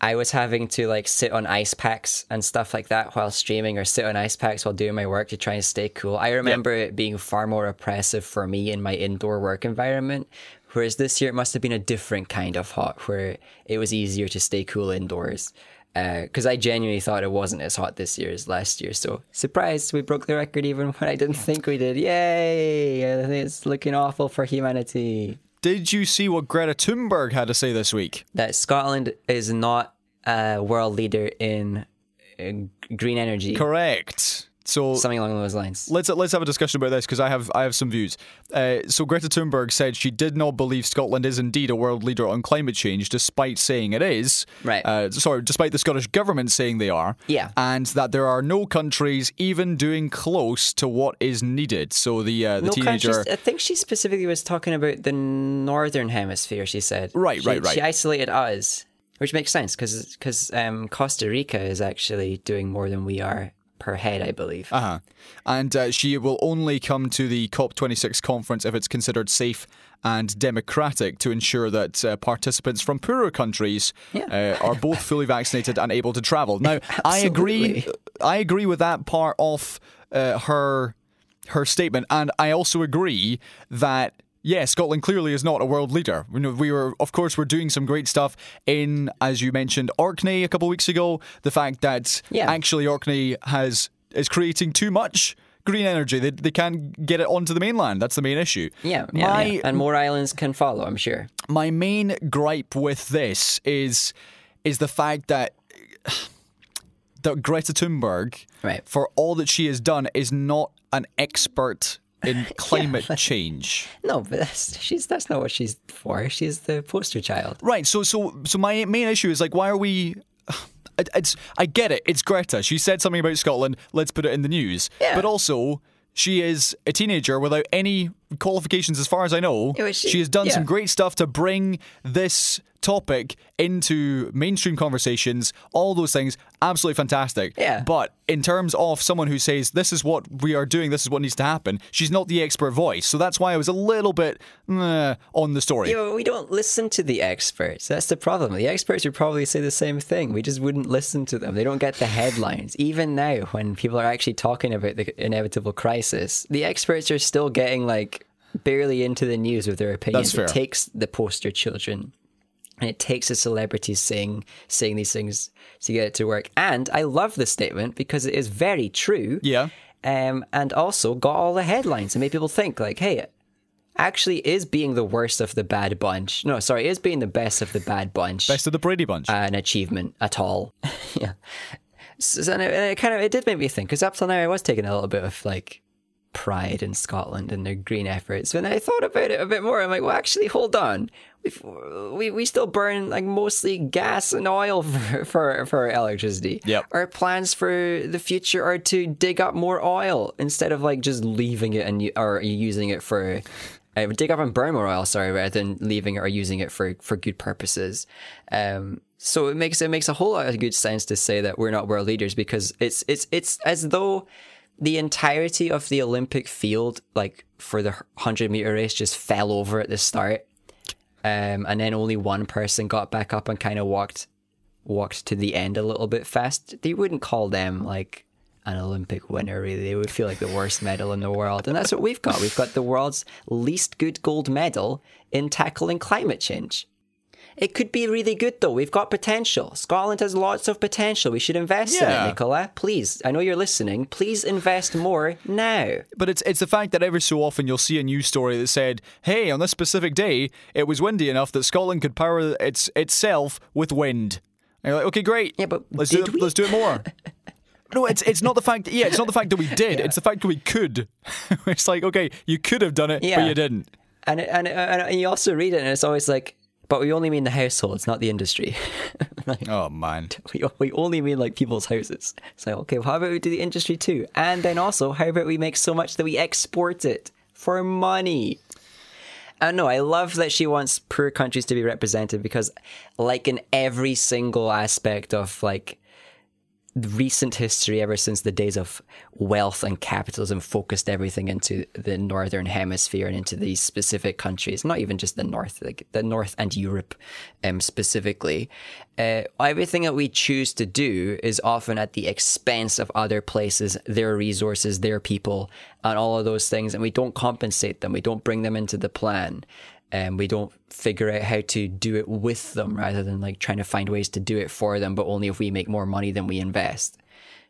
I was having to like sit on ice packs and stuff like that while streaming or sit on ice packs while doing my work to try and stay cool. I remember it being far more oppressive for me in my indoor work environment. Whereas this year it must have been a different kind of hot where it was easier to stay cool indoors. Because I genuinely thought it wasn't as hot this year as last year. So, surprised we broke the record even when I didn't think we did. Yay! It's looking awful for humanity. Did you see what Greta Thunberg had to say this week? That Scotland is not a world leader in uh, green energy. Correct. So Something along those lines. let's let's have a discussion about this because I have I have some views. Uh, so Greta Thunberg said she did not believe Scotland is indeed a world leader on climate change, despite saying it is. Right. Uh, sorry, despite the Scottish government saying they are. Yeah. And that there are no countries even doing close to what is needed. So the uh, the No teenager. countries. I think she specifically was talking about the northern hemisphere. She said, Right, She- right, right. She isolated us, which makes sense because because um, Costa Rica is actually doing more than we are per head, I believe. Uh-huh. And uh, she will only come to the COP26 conference if it's considered safe and democratic to ensure that uh, participants from poorer countries Yeah. uh, are both fully vaccinated and able to travel. Now, I agree. I agree with that part of uh, her her statement, and I also agree that. Yeah, Scotland clearly is not a world leader. You know, we were, of course, we're doing some great stuff in, as you mentioned, Orkney a couple of weeks ago. The fact that Yeah. actually Orkney has is creating too much green energy. They, they can't get it onto the mainland. That's the main issue. yeah, yeah, my yeah. and more islands can follow. I'm sure. my main gripe with this is is the fact that that Greta Thunberg, Right. for all that she has done, is not an expert in climate change. No, but that's she's that's not what she's for. She's the poster child. Right. So so so my main issue is like, why are we? It's I get it. It's Greta. She said something about Scotland. Let's put it in the news. Yeah. But also, she is a teenager without any qualifications, as far as I know. Yeah, but she- she has done some great stuff to bring this topic into mainstream conversations. All those things, absolutely fantastic. Yeah. But in terms of someone who says this is what we are doing, this is what needs to happen, she's not the expert voice. So that's why I was a little bit on the story. You know, we don't listen to the experts. That's the problem. The experts would probably say the same thing. We just wouldn't listen to them. They don't get the headlines. Even now, when people are actually talking about the inevitable crisis, the experts are still getting like barely into the news with their opinions. That's fair. It takes the poster children and it takes a celebrity saying saying these things to get it to work. And I love this statement because it is very true. Yeah. Um, and also got all the headlines and made people think like, hey, actually is being the worst of the bad bunch. No, sorry, is being the best of the bad bunch Best of the Brady Bunch. an achievement at all. yeah. So, and it, it kind of it did make me think because up till now I was taking a little bit of like pride in Scotland and their green efforts. When I thought about it a bit more, I'm like, well, actually, hold on. We've, we we still burn like mostly gas and oil for for, for electricity. Yep. Our plans for the future are to dig up more oil instead of like just leaving it and or using it for. Uh, dig up and burn more oil, sorry, rather than leaving it or using it for, for good purposes. Um, so it makes it makes a whole lot of good sense to say that we're not world leaders because it's it's it's as though the entirety of the Olympic field, like for the hundred meter race, just fell over at the start, um, and then only one person got back up and kind of walked walked to the end a little bit fast. They wouldn't call them like an Olympic winner, really. They would feel like the worst medal in the world, and that's what we've got. We've got the world's least good gold medal in tackling climate change. It could be really good though. We've got potential. Scotland has lots of potential. We should invest in it, Nicola. Please, I know you're listening. Please invest more now. But it's it's the fact that every so often you'll see a news story that said, "Hey, on this specific day, it was windy enough that Scotland could power its itself with wind." And you're like, "Okay, great. Yeah, but let's do it, we? let's do it more." No, it's it's not the fact. Yeah, it's not the fact that we did. It's the fact that we could. it's like okay, you could have done it, Yeah. but you didn't. And, and and you also read it, and it's always like, but we only mean the households, not the industry. like, Oh man. we, we only mean like people's houses. It's like, okay, well, how about we do the industry too? And then also, how about we make so much that we export it for money? Uh, I know. I love that she wants poor countries to be represented because, like in every single aspect of like recent history, ever since the days of wealth and capitalism focused everything into the northern hemisphere and into these specific countries, not even just the north, like the north and Europe, um, specifically. Uh, everything that we choose to do is often at the expense of other places, their resources, their people, and all of those things, and we don't compensate them. We don't bring them into the plan and we don't figure out how to do it with them rather than like trying to find ways to do it for them, but only if we make more money than we invest.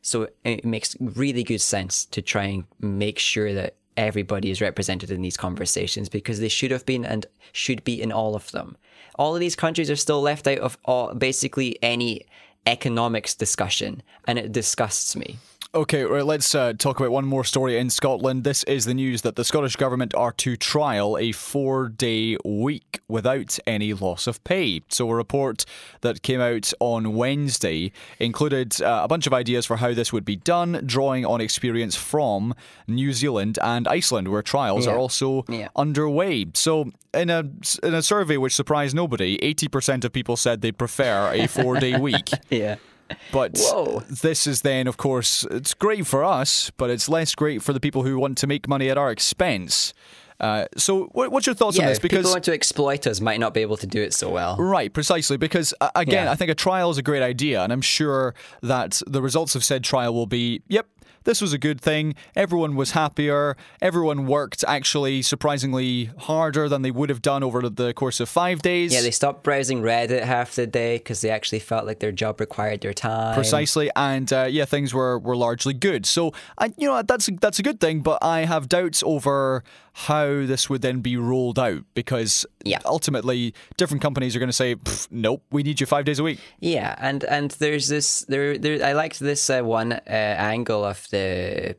So it makes really good sense to try and make sure that everybody is represented in these conversations because they should have been and should be in all of them. All of these countries are still left out of all, basically any economics discussion, and it disgusts me. Okay, right, let's uh, talk about one more story in Scotland. This is the news that the Scottish Government are to trial a four day week without any loss of pay. So, a report that came out on Wednesday included uh, a bunch of ideas for how this would be done, drawing on experience from New Zealand and Iceland, where trials Yeah. are also Yeah. underway. So, in a, in a survey which surprised nobody, 80% of people said they'd prefer a four day week. Yeah. But Whoa. this is then, of course, it's great for us, but it's less great for the people who want to make money at our expense. Uh, so, what's your thoughts on this? Because people want to exploit us might not be able to do it so well. Right, precisely. Because uh, again, Yeah. I think a trial is a great idea, and I'm sure that the results of said trial will be, yep, this was a good thing. Everyone was happier. Everyone worked actually surprisingly harder than they would have done over the course of five days. Yeah, they stopped browsing Reddit half the day because they actually felt like their job required their time. Precisely, and uh, yeah, things were, were largely good. So, I, you know, that's that's a good thing. But I have doubts over how this would then be rolled out because Yeah. ultimately, different companies are going to say, "Nope, we need you five days a week." Yeah, and and there's this there there I liked this uh, one uh, angle of the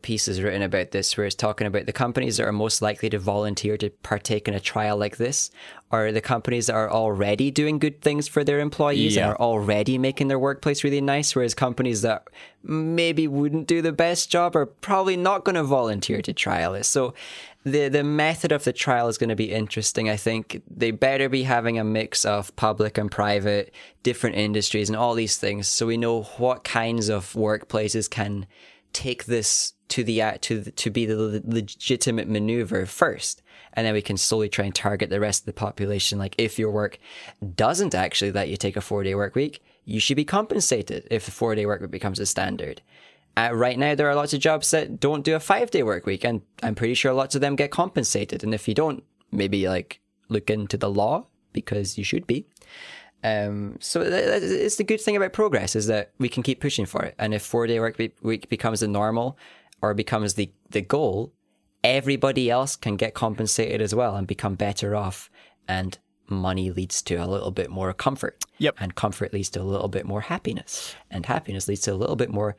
pieces written about this where it's talking about the companies that are most likely to volunteer to partake in a trial like this are the companies that are already doing good things for their employees Yeah. and are already making their workplace really nice whereas companies that maybe wouldn't do the best job are probably not going to volunteer to trial it. So the the method of the trial is going to be interesting. I think they better be having a mix of public and private, different industries, and all these things, so we know what kinds of workplaces can take this to the uh, to to be the legitimate maneuver first, and then we can slowly try and target the rest of the population. Like if your work doesn't actually let you take a four day work week, you should be compensated if the four day work week becomes a standard. Uh, right now, there are lots of jobs that don't do a five day work week, and I'm pretty sure lots of them get compensated. And if you don't, maybe like look into the law because you should be. Um, so it's the good thing about progress is that we can keep pushing for it. And if four day work week becomes the normal or becomes the, the goal, everybody else can get compensated as well and become better off. And money leads to a little bit more comfort. Yep. And comfort leads to a little bit more happiness. And happiness leads to a little bit more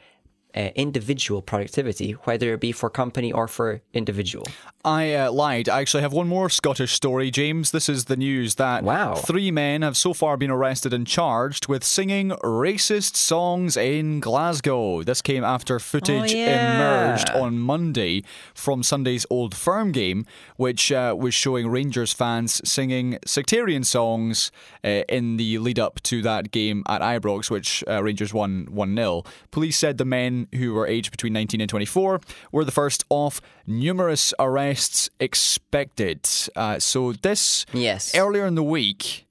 uh, individual productivity, whether it be for company or for individual. I uh, lied. I actually have one more Scottish story, James. This is the news that Wow. three men have so far been arrested and charged with singing racist songs in Glasgow. This came after footage Oh, yeah. emerged on Monday from Sunday's Old Firm game, which uh, was showing Rangers fans singing sectarian songs uh, in the lead up to that game at Ibrox, which uh, Rangers won 1 0. Police said the men, who were aged between 19 and 24, were the first of numerous arrests expected. Uh, so, this Yes. earlier in the week.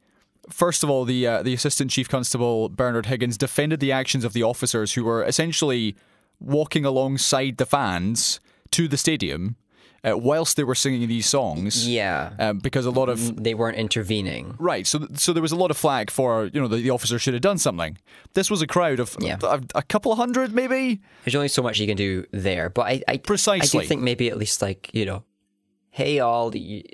First of all, the uh, the assistant chief constable Bernard Higgins defended the actions of the officers who were essentially walking alongside the fans to the stadium uh, whilst they were singing these songs. Yeah. um, because a lot of they weren't intervening. Right, so so there was a lot of flack for you know the, the officer should have done something. This was a crowd of Yeah. a, a couple of hundred, maybe. There's only so much you can do there, but I, I precisely I do think maybe at least like you know, hey all,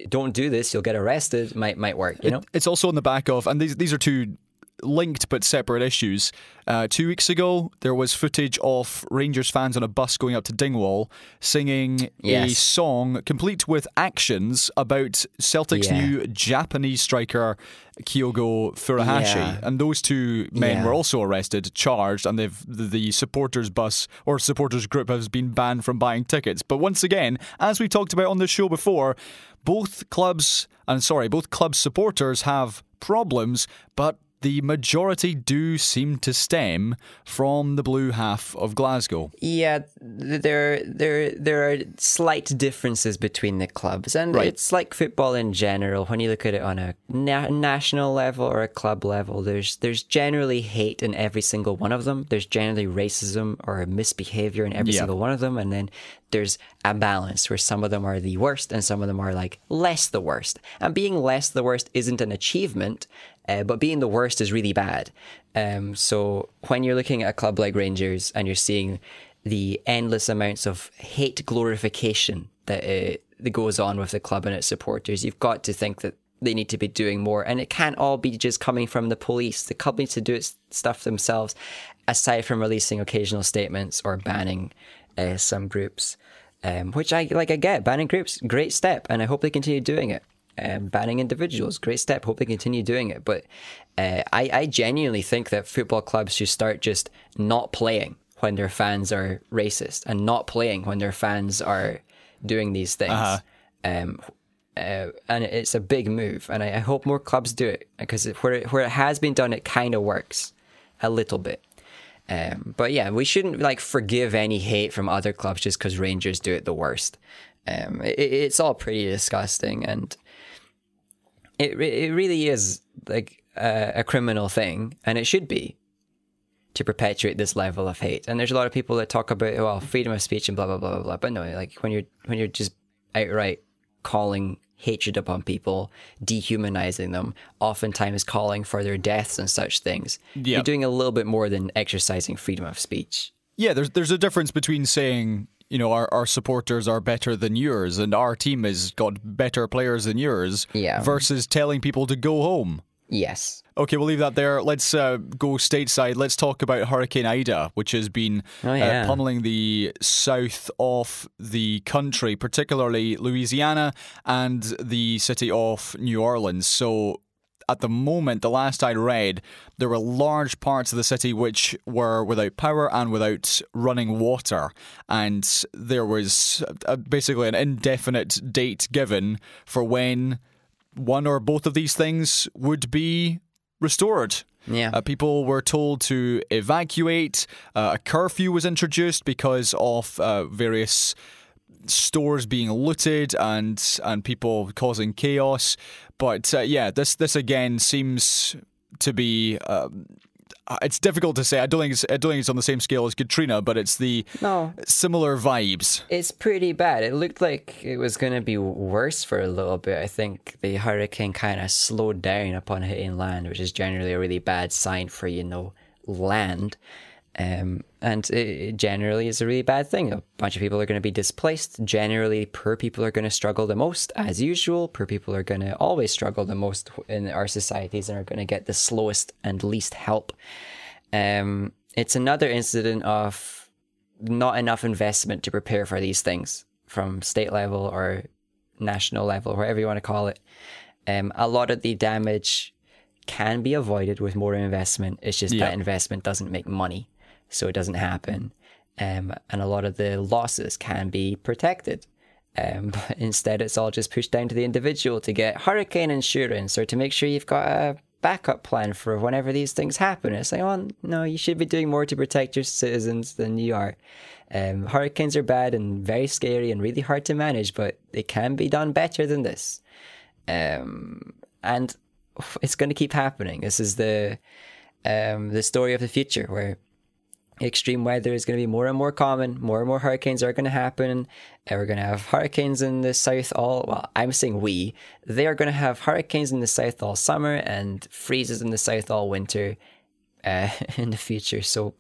don't do this, you'll get arrested. Might might work, you know. It's also on the back of, and these these are two linked but separate issues. Uh, two weeks ago, there was footage of Rangers fans on a bus going up to Dingwall singing a song complete with actions about Celtic's Yeah. new Japanese striker Kyogo Furuhashi, Yeah. and those two men Yeah. were also arrested, charged, and they've the, the supporters bus or supporters group has been banned from buying tickets. But once again, as we talked about on the show before, both clubs and sorry, both club supporters have problems, but the majority do seem to stem from the blue half of Glasgow. Yeah, there there there are slight differences between the clubs, and Right. it's like football in general. When you look at it on a na- national level or a club level, there's there's generally hate in every single one of them. There's generally racism or misbehavior in every Yeah. single one of them, and then there's a balance where some of them are the worst and some of them are like less the worst. And being less the worst isn't an achievement, uh, but being the worst is really bad. Um, so when you're looking at a club like Rangers and you're seeing the endless amounts of hate glorification that uh, that goes on with the club and its supporters, you've got to think that they need to be doing more, and it can't all be just coming from the police. The club needs to do its stuff themselves, aside from releasing occasional statements or banning uh, some groups. Um, which I like. I get banning groups, great step, and I hope they continue doing it. Um, banning individuals, great step. Hope they continue doing it. But uh, I, I genuinely think that football clubs should start just not playing when their fans are racist and not playing when their fans are doing these things. Um, uh, and it's a big move, and I, I hope more clubs do it because it, where it, where it has been done, it kind of works a little bit. Um, but yeah, we shouldn't like forgive any hate from other clubs just because Rangers do it the worst. Um, it, it's all pretty disgusting, and it it really is like a, a criminal thing, and it should be to perpetuate this level of hate. And there's a lot of people that talk about well freedom of speech and blah blah blah blah blah. But no, like when you're when you're just outright calling hatred upon people, dehumanizing them, oftentimes calling for their deaths and such things. Yep. You're doing a little bit more than exercising freedom of speech. Yeah, there's there's a difference between saying you know our, our supporters are better than yours and our team has got better players than yours Yeah. versus telling people to go home. Yes. Okay, we'll leave that there. Let's uh, go stateside. Let's talk about Hurricane Ida, which has been Oh, yeah. uh, pummeling the south of the country, particularly Louisiana and the city of New Orleans. So, at the moment, the last I read, there were large parts of the city which were without power and without running water. And there was uh, basically an indefinite date given for when one or both of these things would be restored. Yeah. Uh, people were told to evacuate. Uh, a curfew was introduced because of uh, various stores being looted and and people causing chaos. But uh, yeah, this this again seems to be. Um, it's difficult to say. I don't think it's I don't think it's on the same scale as Katrina, but it's the No. similar vibes. It's pretty bad. It looked like it was going to be worse for a little bit. I think the hurricane kind of slowed down upon hitting land, which is generally a really bad sign for, you know, land. Um, and it, it generally is a really bad thing. A bunch of people are going to be displaced. Generally, poor people are going to struggle the most, as usual. Poor people are going to always struggle the most in our societies and are going to get the slowest and least help. Um, it's another incident of not enough investment to prepare for these things from state level or national level, whatever you want to call it. Um, a lot of the damage can be avoided with more investment. It's just Yeah. that investment doesn't make money, so it doesn't happen. Um, and a lot of the losses can be protected. Um, but instead, it's all just pushed down to the individual to get hurricane insurance or to make sure you've got a backup plan for whenever these things happen. It's like, oh, no, you should be doing more to protect your citizens than you are. Um, hurricanes are bad and very scary and really hard to manage, but they can be done better than this. Um, and it's going to keep happening. This is the um, the story of the future where extreme weather is going to be more and more common. More and more hurricanes are going to happen. And we're going to have hurricanes in the south all. Well, I'm saying we. They are going to have hurricanes in the south all summer and freezes in the south all winter uh, in the future. So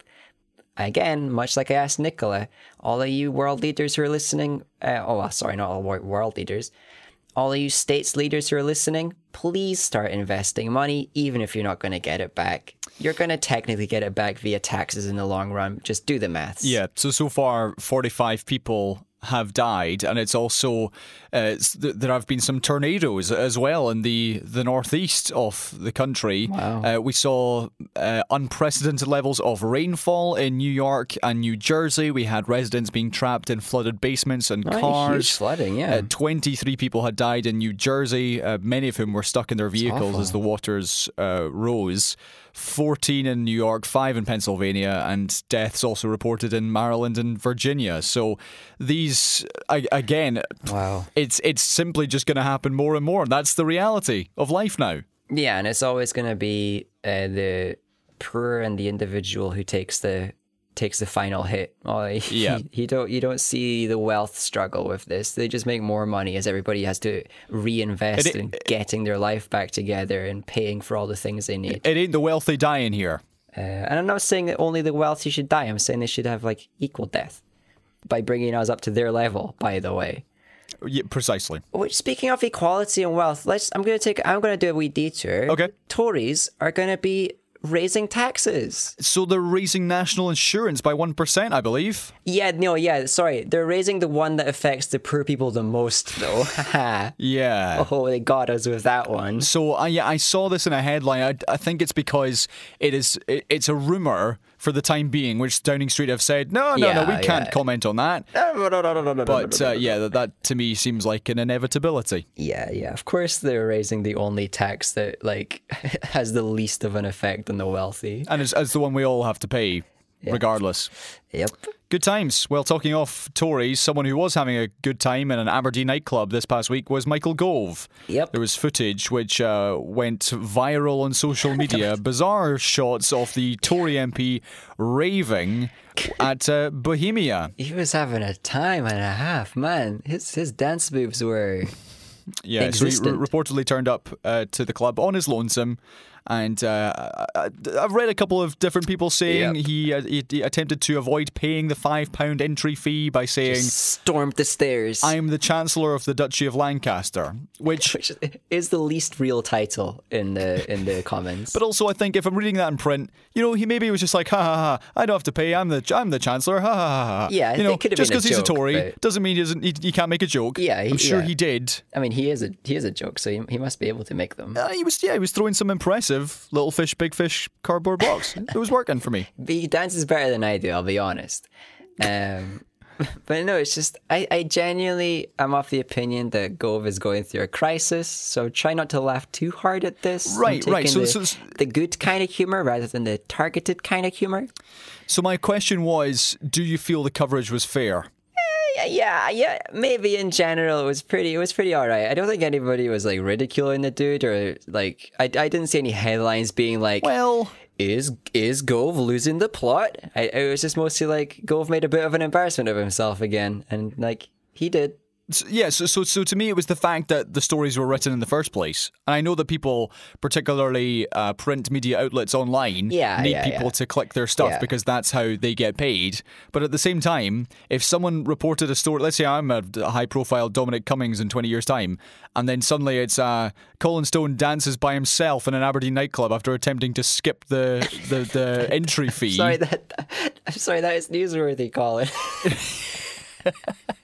again, much like I asked Nicola, all of you world leaders who are listening. Uh, oh, sorry, not all world leaders. all of you states leaders who are listening, please start investing money, even if you're not going to get it back. You're going to technically get it back via taxes in the long run. Just do the maths. Yeah. So so far, forty-five people have died, and it's also uh, it's, th- there have been some tornadoes as well in the the northeast of the country. Wow. Uh, we saw uh, unprecedented levels of rainfall in New York and New Jersey. We had residents being trapped in flooded basements and Right, cars. huge flooding, yeah. Uh, 23 people had died in New Jersey, uh, many of whom were stuck in their vehicles as the waters uh, rose. 14 in New York, 5 in Pennsylvania, and deaths also reported in Maryland and Virginia. So these, again, Wow. it's it's simply just going to happen more and more. That's the reality of life now. Yeah, and it's always going to be uh, the poor and the individual who takes the takes the final hit. Oh, Yeah. you don't you don't see the wealth struggle with this. They just make more money as everybody has to reinvest It- in getting their life back together and paying for all the things they need. It ain't the wealthy dying here. Uh, and I'm not saying that only the wealthy should die. I'm saying they should have like equal death by bringing us up to their level. By the way. Yeah, precisely. Which, speaking of equality and wealth, let's. I'm gonna take. I'm gonna do a wee detour. Okay. Tories are gonna be raising taxes. So they're raising national insurance by 1%, I believe. Yeah, no, yeah. Sorry, they're raising the one that affects the poor people the most, though. Yeah. oh, they got us with that one. So I yeah, I saw this in a headline. I, I think it's because it is it, it's a rumor for the time being, which Downing Street have said no, no, no, we can't yeah. comment on that. But uh, yeah, that, that to me seems like an inevitability. Yeah, yeah. Of course, they're raising the only tax that like has the least of an effect on the wealthy. And it's, it's the one we all have to pay, regardless. Yep. Good times. Well, talking off Tories, someone who was having a good time in an Aberdeen nightclub this past week was Michael Gove. Yep. There was footage which uh, went viral on social media. Bizarre shots of the Tory MP raving at uh, Bohemia. He was having a time and a half, man. His his dance moves were Yeah, so he Existent. re- reportedly turned up uh, to the club on his lonesome. And uh, I- I've read a couple of different people saying Yep. he, uh, he, he attempted to avoid paying the £5 entry fee by saying, stormed the stairs. I'm the Chancellor of the Duchy of Lancaster, which. which is the least real title in the in the comments. But also, I think if I'm reading that in print, you know, he maybe was just like, ha ha ha, I don't have to pay. I'm the I'm the Chancellor. Ha ha ha. ha. Yeah, you know, it could have just because he's a Tory doesn't mean he doesn't. He, he can't make a joke. Yeah, he- I'm sure yeah. he did. I mean, he is a he is a joke, so he, he must be able to make them. Uh, he was yeah, he was throwing some impressive little fish, big fish cardboard box. it was working for me. But he dances better than I do. I'll be honest. Um, but no, it's just I, I genuinely am of the opinion that Gove is going through a crisis. So try not to laugh too hard at this. Right, right. So- the, so- the good kind of humor rather than the targeted kind of humor. So my question was, do you feel the coverage was fair? Yeah, yeah, yeah. Maybe in general it was pretty. It was pretty alright. I don't think anybody was like ridiculing the dude or like. I, I didn't see any headlines being like, Well, "Is is Gove losing the plot?" I, it was just mostly like Gove made a bit of an embarrassment of himself again, and like he did. Yeah, so, so so to me, it was the fact that the stories were written in the first place, and I know that people, particularly uh, print media outlets online, Yeah, need yeah, people yeah. to click their stuff because that's how they get paid. But at the same time, if someone reported a story, let's say I'm a high-profile Dominic Cummings in 20 years' time, and then suddenly it's uh, Colin Stone dances by himself in an Aberdeen nightclub after attempting to skip the the, the entry fee. Sorry that. I'm sorry that is newsworthy, Colin.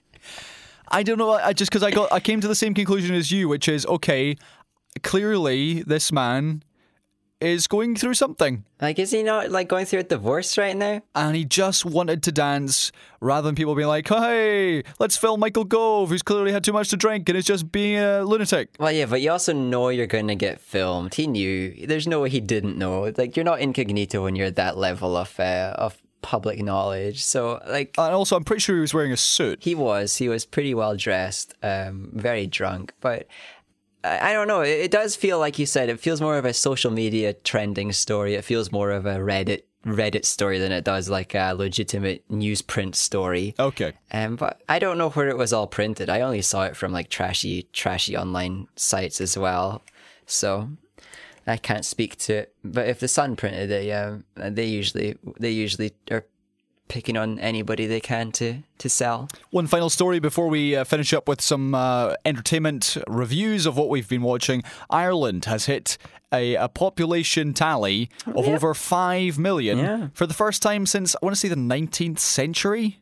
I don't know. I just because I got I came to the same conclusion as you, which is okay. Clearly, this man is going through something, like, is he not like going through a divorce right now? and he just wanted to dance rather than people being like, "Hey, let's film Michael Gove, who's clearly had too much to drink and is just being a lunatic." Well, yeah, but you also know you're going to get filmed. He knew. There's no way he didn't know. Like, you're not incognito when you're at that level of uh, of public knowledge. So, like, And also, I'm pretty sure he was wearing a suit. he was. He was pretty well dressed, um, very drunk, but. I don't know. It it does feel like you said. It feels more of a social media trending story. It feels more of a Reddit Reddit story than it does like a legitimate newsprint story. Okay. Um, but I don't know where it was all printed. I only saw it from like trashy, trashy online sites as well. So I can't speak to it. But if the Sun printed it, yeah, they usually they usually are picking on anybody they can to to sell. One final story before we uh, finish up with some uh, entertainment reviews of what we've been watching. Ireland has hit a, a population tally of over 5 million Yeah. for the first time since, I want to say, the 19th century.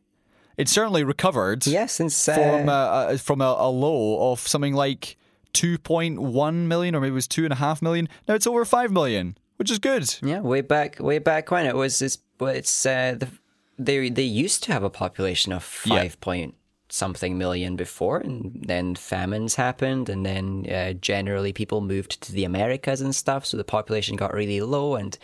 It's certainly recovered Yeah, since uh, from, uh, from a, a low of something like 2.1 million, or maybe it was 2.5 million. Now it's over 5 million, which is good. Yeah, way back, way back when it was. this well, it's uh, the they they used to have a population of Yeah. five point something million before, and then famines happened, and then uh, generally people moved to the Americas and stuff, so the population got really low. And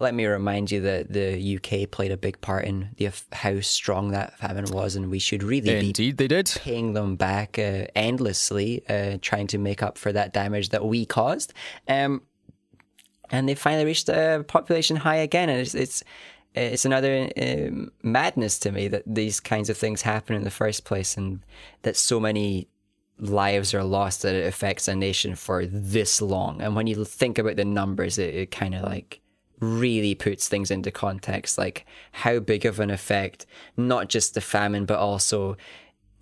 let me remind you that the UK played a big part in the how strong that famine was, and we should really be Indeed, they did. paying them back uh, endlessly, uh, trying to make up for that damage that we caused. Um, and they finally reached a population high again, and it's it's it's another um, madness to me that these kinds of things happen in the first place, and that so many lives are lost that it affects a nation for this long. And when you think about the numbers, it, it kind of like really puts things into context, like how big of an effect not just the famine, but also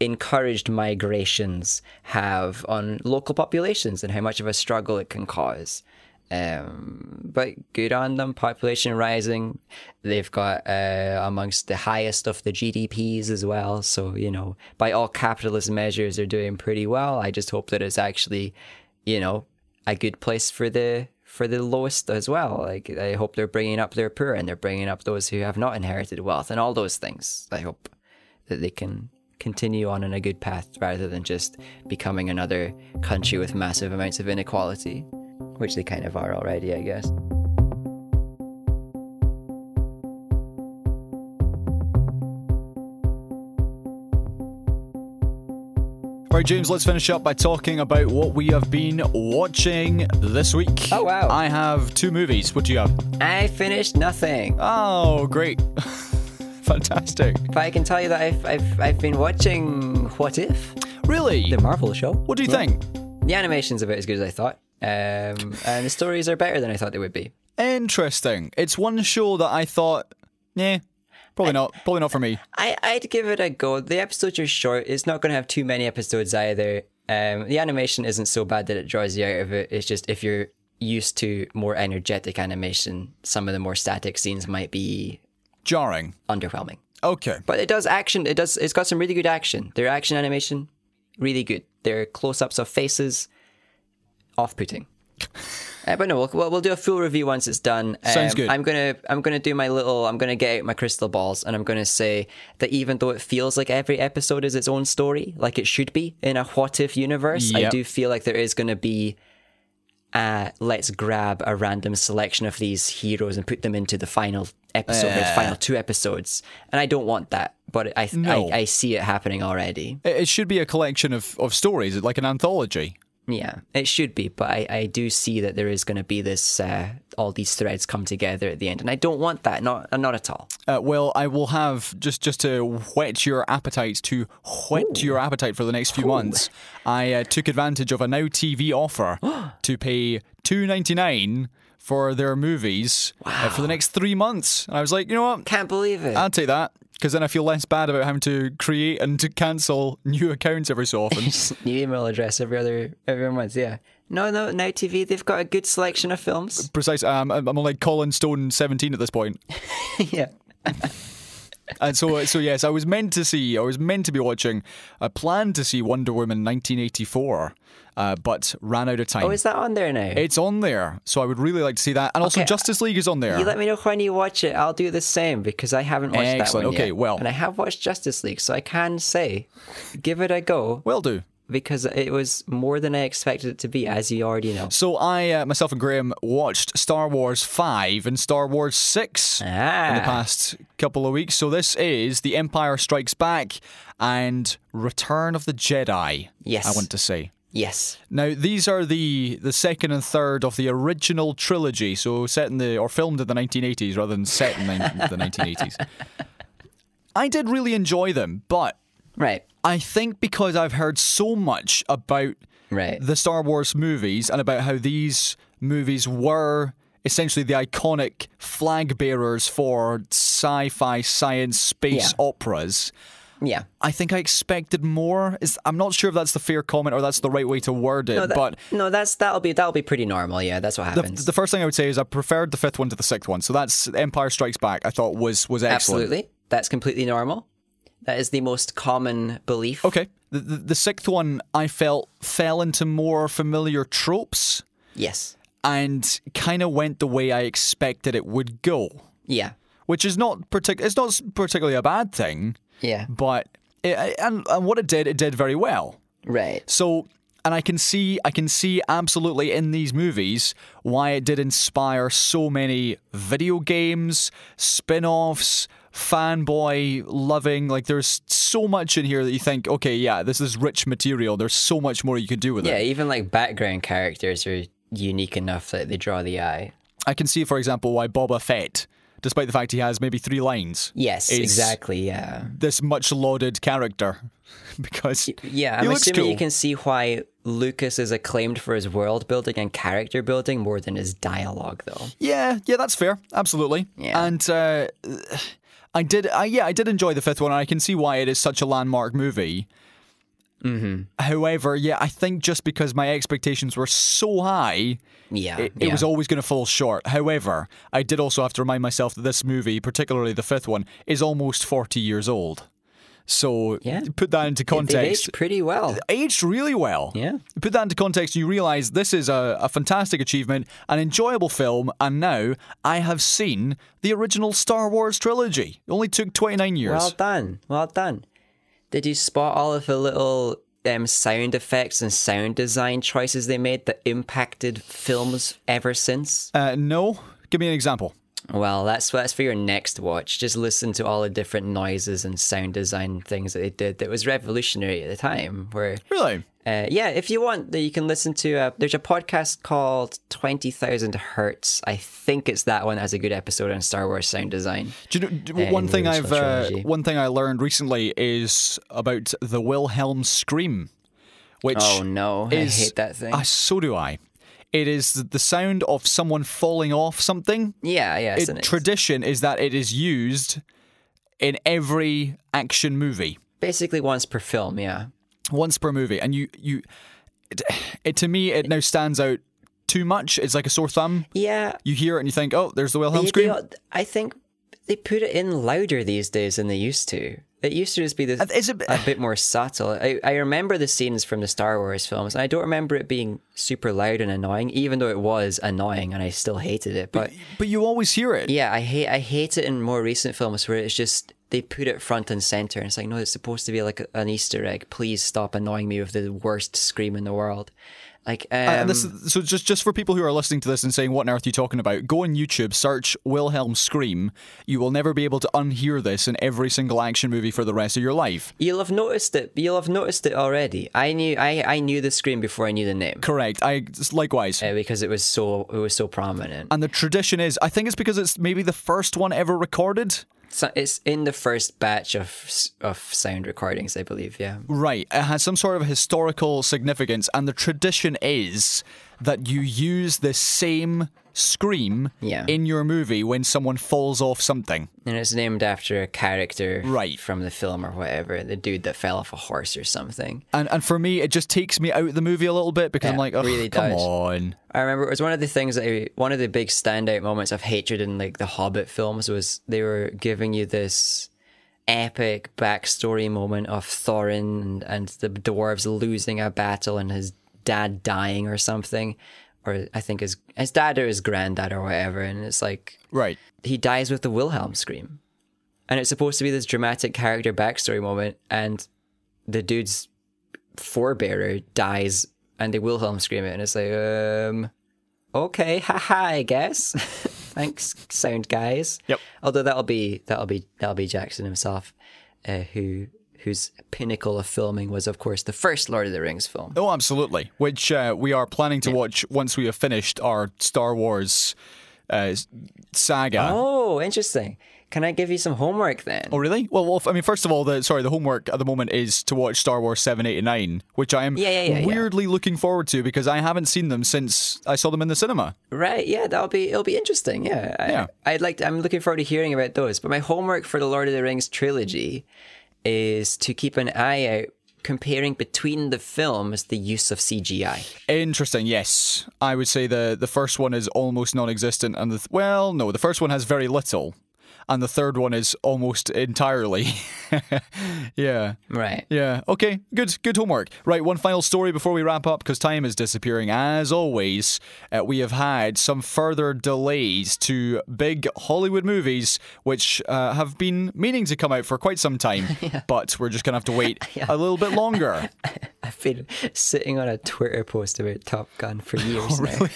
encouraged migrations have on local populations and how much of a struggle it can cause. Um, but good on them, population rising. They've got uh, amongst the highest of the GDPs as well. So, you know, by all capitalist measures, they're doing pretty well. I just hope that it's actually, you know, a good place for the for the lowest as well. Like I hope they're bringing up their poor and they're bringing up those who have not inherited wealth and all those things. I hope that they can continue on in a good path rather than just becoming another country with massive amounts of inequality, which they kind of are already, I guess. Right, James, let's finish up by talking about what we have been watching this week. Oh, wow. I have two movies. What do you have? I finished nothing, Oh, great. Fantastic. but I can tell you that I've I've, I've been watching What If, Really? the Marvel show. What do you think? The animation's about as good as I thought, um, and the stories are better than I thought they would be. Interesting. It's one show that I thought, yeah, probably not. Probably not for me. I, I'd give it a go. The episodes are short. It's not going to have too many episodes either. Um, the animation isn't so bad that it draws you out of it. It's just if you're used to more energetic animation, some of the more static scenes might be Jarring. underwhelming. Okay. But it does action. It does. It's got some really good action. Their action animation, really good. Their close-ups of faces, off-putting. Uh, but no, we'll, we'll we'll do a full review once it's done. Um, Sounds good. I'm gonna I'm gonna do my little. I'm gonna get out my crystal balls and I'm gonna say that even though it feels like every episode is its own story, like it should be in a what if universe, I do feel like there is gonna be. Uh, let's grab a random selection of these heroes and put them into the final episode, or the final two episodes. And I don't want that, but I No. I, I see it happening already. It, it should be a collection of, of stories, like an anthology. Yeah, it should be, but I, I do see that there is going to be this uh, all these threads come together at the end, and I don't want that, not not at all. Uh, well, I will have just just to whet your appetite to whet your appetite for the next few months. I uh, took advantage of a Now TV offer to pay two ninety nine for their movies uh, for the next three months, and I was like, you know what, Can't believe it. I'll take that because then I feel less bad about having to create and to cancel new accounts every so often. New email address every other every month. Yeah. No, no, Now TV they've got a good selection of films. Precise. Um, I'm I'm on like Colin Stone seventeen at this point. yeah. And so, so yes, I was meant to see, I was meant to be watching, I planned to see Wonder Woman 1984, uh, but ran out of time. Oh, is that on there now? it's on there, so I would really like to see that. And also, Okay, Justice League is on there. You let me know when you watch it. I'll do the same because I haven't watched that Excellent. one Okay, yet. well- and I have watched Justice League, so I can say, give it a go Will do. because it was more than I expected it to be, as you already know. So I, uh, myself and Graham, watched Star Wars 5 and Star Wars 6 in the Ah, past couple of weeks. So this is The Empire Strikes Back and Return of the Jedi. Yes. I want to say. Yes. Now these are the the second and third of the original trilogy, so set in the or filmed in the 1980s rather than set in the, the 1980s. I did really enjoy them, but Right. I think because I've heard so much about Right. the Star Wars movies and about how these movies were essentially the iconic flag bearers for sci-fi science space Yeah. operas. Yeah. I think I expected more. Is I'm not sure if that's the fair comment or that's the right way to word it, No, that- but no, that's that'll be that'll be pretty normal. Yeah, that's what the, happens. the first thing I would say is I preferred the fifth one to the sixth one. So that's Empire Strikes Back. I thought was was excellent. Absolutely, that's completely normal. That is the most common belief. Okay. The, the the sixth one I felt fell into more familiar tropes Yes. and kind of went the way I expected it would go, Yeah. Which is not partic- It's not particularly a bad thing, Yeah. but it, and and what it did, it did very well. Right. So, and I can see, I can see absolutely in these movies why it did inspire so many video games, spin-offs, fanboy loving. Like, there's so much in here that you think, okay, yeah, this is rich material. There's so much more you could do with Yeah. it. Yeah, even like background characters are unique enough that they draw the eye. I can see, for example, why Boba Fett, despite the fact he has maybe three lines, Yes. exactly. Yeah. this much lauded character because Yeah. I'm assuming cool. you can see why Lucas is acclaimed for his world building and character building more than his dialogue, though. Yeah, yeah, that's fair. Absolutely. Yeah. And uh, I did, I, yeah, I did enjoy the fifth one. And I can see why it is such a landmark movie. Mm-hmm. However, yeah, I think just because my expectations were so high, Yeah. it, it yeah. was always going to fall short. However, I did also have to remind myself that this movie, particularly the fifth one, is almost 40 years old. So Yeah. put that into They've context. aged pretty well. aged really well. Yeah. Put that into context, you realize this is a, a fantastic achievement, an enjoyable film, and now I have seen the original Star Wars trilogy. It only took 29 years. Well done. Well done. Did you spot all of the little um, sound effects and sound design choices they made that impacted films ever since? uh, no? Give me an example. Well, that's that's for your next watch. Just listen to all the different noises and sound design things that they did. That was revolutionary at the time. Where, Really? Uh, yeah, if you want, you can listen to. Uh, there's a podcast called Twenty Thousand Hertz. I think it's that one that has a good episode on Star Wars sound design. Do you know, d- Uh, one thing I've uh, one thing I learned recently is about the Wilhelm scream, which Oh no, I is hate that thing. Ah, so do I. It is the sound of someone falling off something. yeah, yeah. It, tradition is that it is used in every action movie. basically once per film. Yeah. Once per movie, and you you it, it to me it now stands out too much. It's like a sore thumb. Yeah, You hear it and you think, oh, there's the Wilhelm They- scream. they- I think they put it in louder these days than they used to. It used to just be the, uh, Is it- a bit more subtle. I, I remember the scenes from the Star Wars films, and I don't remember it being super loud and annoying, even though it was annoying, and I still hated it. But But you always hear it. yeah, I hate I hate it in more recent films where it's just they put it front and center, and it's like no, it's supposed to be like an Easter egg. Please stop annoying me with the worst scream in the world. Like um, And this, is- so just just for people who are listening to this and saying, "What on earth are you talking about?" Go on YouTube, search Wilhelm scream. You will never be able to unhear this in every single action movie for the rest of your life. You'll have noticed it. You'll have noticed it already. I knew. I, I knew the scream before I knew the name Correct. I likewise. uh, because it was so it was so prominent. And the tradition is, I think it's because it's maybe the first one ever recorded. So it's in the first batch of of sound recordings, I believe. Yeah. Right. It has some sort of historical significance, and the tradition is that you use the same scream Yeah. in your movie when someone falls off something. And it's named after a character Right. from the film or whatever, the dude that fell off a horse or something. And and for me, it just takes me out of the movie a little bit because I'm like, oh, really come does. on. I remember it was one of the things that I, one of the big standout moments of hatred in like the Hobbit films was they were giving you this epic backstory moment of Thorin and, and the dwarves losing a battle and his dad dying or something, or I think his his dad or his granddad or whatever, and it's like Right. he dies with the Wilhelm scream. And it's supposed to be this dramatic character backstory moment, and the dude's forebearer dies and they Wilhelm scream it, and it's like, um, okay, haha, I guess. Thanks, sound guys. Yep. Although that'll be that'll be that'll be Jackson himself, uh, who whose pinnacle of filming was, of course, the first Lord of the Rings film. Oh, absolutely. Which uh, we are planning to watch once we have finished our Star Wars uh, saga. Oh, interesting. Can I give you some homework then? Oh, really? Well, well, I mean, first of all, the sorry, the homework at the moment is to watch Star Wars seven, eight, and nine, which I am Yeah, yeah, yeah, yeah. weirdly looking forward to because I haven't seen them since I saw them in the cinema. Right, yeah, that'll be it'll be interesting. Yeah, I, Yeah. I'd like. To, I'm looking forward to hearing about those. But my homework for the Lord of the Rings trilogy is to keep an eye out comparing between the films the use of CGI. Interesting. Yes, I would say the the first one is almost non-existent, and the th- well, no, the first one has very little, and the third one is almost entirely. yeah. Right. Yeah. Okay. Good. Good homework. Right. One final story before we wrap up, because time is disappearing. As always, uh, we have had some further delays to big Hollywood movies, which uh, have been meaning to come out for quite some time, but we're just gonna have to wait a little bit longer. I've been sitting on a Twitter post about Top Gun for years now.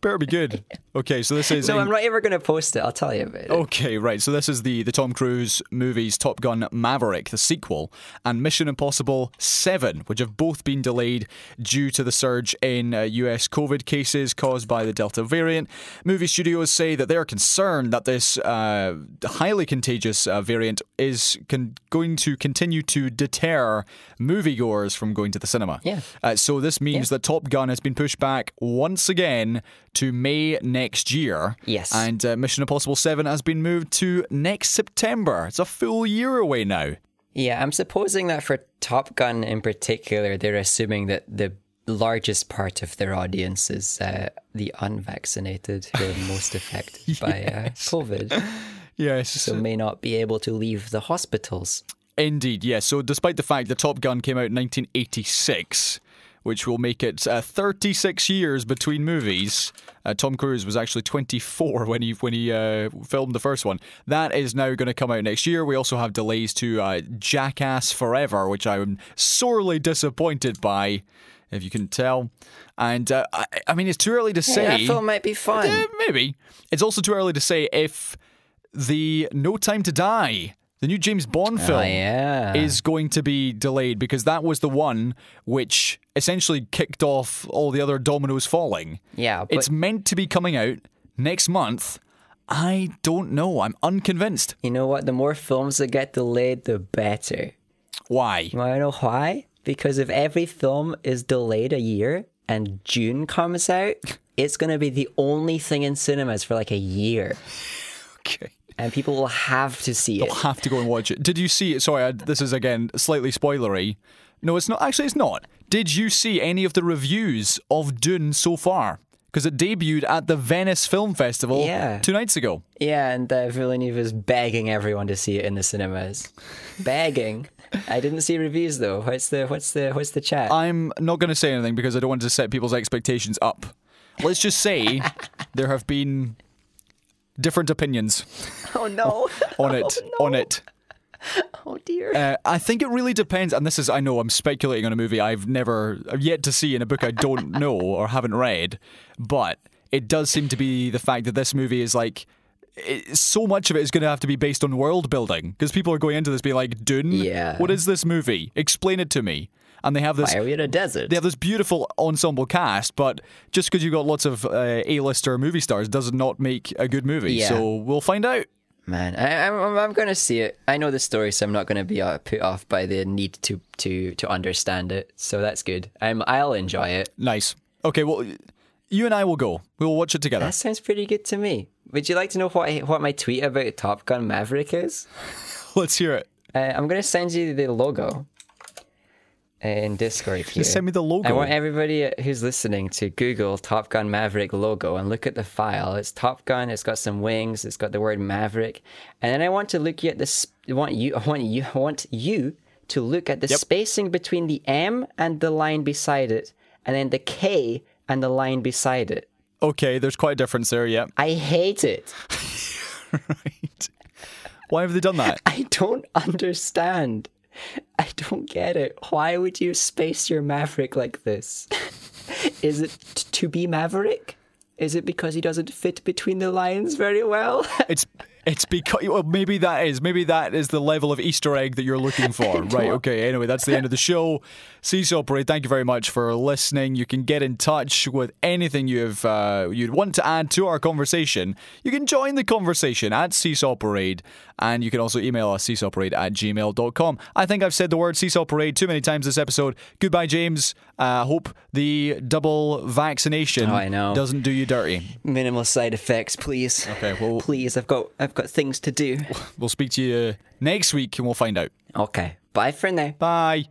Better be good. Okay. So this is. No, a- I'm not ever going to post it. I'll tell you about it. Okay, right. So this is the the Tom Cruise movies Top Gun Maverick, the sequel, and Mission Impossible 7, which have both been delayed due to the surge in uh, US COVID cases caused by the Delta variant. Movie studios say that they're concerned that this uh, highly contagious uh, variant is con- going to continue to deter moviegoers from going to the cinema. Yeah. Uh, so this means that Top Gun has been pushed back once again to May next year. Yes. And uh, Mission Impossible 7 has been moved to next September. It's a full year away now. Yeah, I'm supposing that for Top Gun in particular, they're assuming that the largest part of their audience is uh, the unvaccinated who are most affected by uh, COVID, Yes. so may not be able to leave the hospitals. Indeed, yes. So, despite the fact that Top Gun came out in 1986, which will make it uh, 36 years between movies, uh, Tom Cruise was actually 24 when he when he uh, filmed the first one. That is now going to come out next year. We also have delays to uh, Jackass Forever, which I'm sorely disappointed by, if you can tell. And uh, I, I mean, it's too early to say. Yeah, that film might be fun. Eh, maybe. It's also too early to say if the No Time to Die, the new James Bond oh, film, Oh, yeah. is going to be delayed because that was the one which essentially kicked off all the other dominoes falling. Yeah, It's meant to be coming out next month. I don't know. I'm unconvinced. you know what? The more films that get delayed, the better. Why? You want to know why? Because if every film is delayed a year and Dune comes out, it's going to be the only thing in cinemas for like a year. Okay. And people will have to see it. They'll have to go and watch it. Did you see it? Sorry, I, this is again slightly spoilery. No, it's not. Actually, it's not. Did you see any of the reviews of Dune so far? Because it debuted at the Venice Film Festival Yeah. two nights ago. Yeah, and uh, Villeneuve is begging everyone to see it in the cinemas. begging. I didn't see reviews though. What's the what's the what's the chat? I'm not going to say anything because I don't want to set people's expectations up. Let's just say there have been different opinions oh no. on it. On it. Oh dear. Uh, I think it really depends, and this is I know I'm speculating on a movie I've never I've yet to see in a book I don't know or haven't read, but it does seem to be the fact that this movie is like. It, so much of it is going to have to be based on world building because people are going into this being like, Dune, Yeah. what is this movie? Explain it to me. And they have this Why are we in a desert? they have this beautiful ensemble cast, but just because you've got lots of uh, A-lister movie stars does not make a good movie. Yeah. So we'll find out. Man, I, I'm I'm going to see it. I know the story, so I'm not going to be uh, put off by the need to to to understand it. So that's good. I'm I'll enjoy it. Nice. Okay, well, you and I will go. We'll watch it together. That sounds pretty good to me. Would you like to know what I, what my tweet about Top Gun Maverick is? Let's hear it. Uh, I'm going to send you the logo in Discord here. Just send me the logo. I want everybody who's listening to Google Top Gun Maverick logo and look at the file. It's Top Gun. It's got some wings. It's got the word Maverick, and then I want to look at this. I want you. I want you. I want you to look at the Yep. spacing between the M and the line beside it, and then the K and the line beside it. Okay, there's quite a difference there, yeah. I hate it. right. Why have they done that? I don't understand. I don't get it. Why would you space your Maverick like this? Is it t- to be Maverick? Is it because he doesn't fit between the lines very well? It's It's because well, maybe that is maybe that is the level of Easter egg that you're looking for. right. Okay. Anyway, that's the end of the show. Seesaw Parade. Thank you very much for listening. You can get in touch with anything you've uh, you'd want to add to our conversation. You can join the conversation at Seesaw Parade, and you can also email us seesawparade at gmail.com. I think I've said the word Seesaw Parade too many times this episode. Goodbye, James. Uh, hope the double vaccination Oh, I know. doesn't do you dirty. Minimal side effects, please. Okay. Well, Please, I've got I've got things to do. we'll speak to you next week, and we'll find out. Okay. Bye for now. Bye.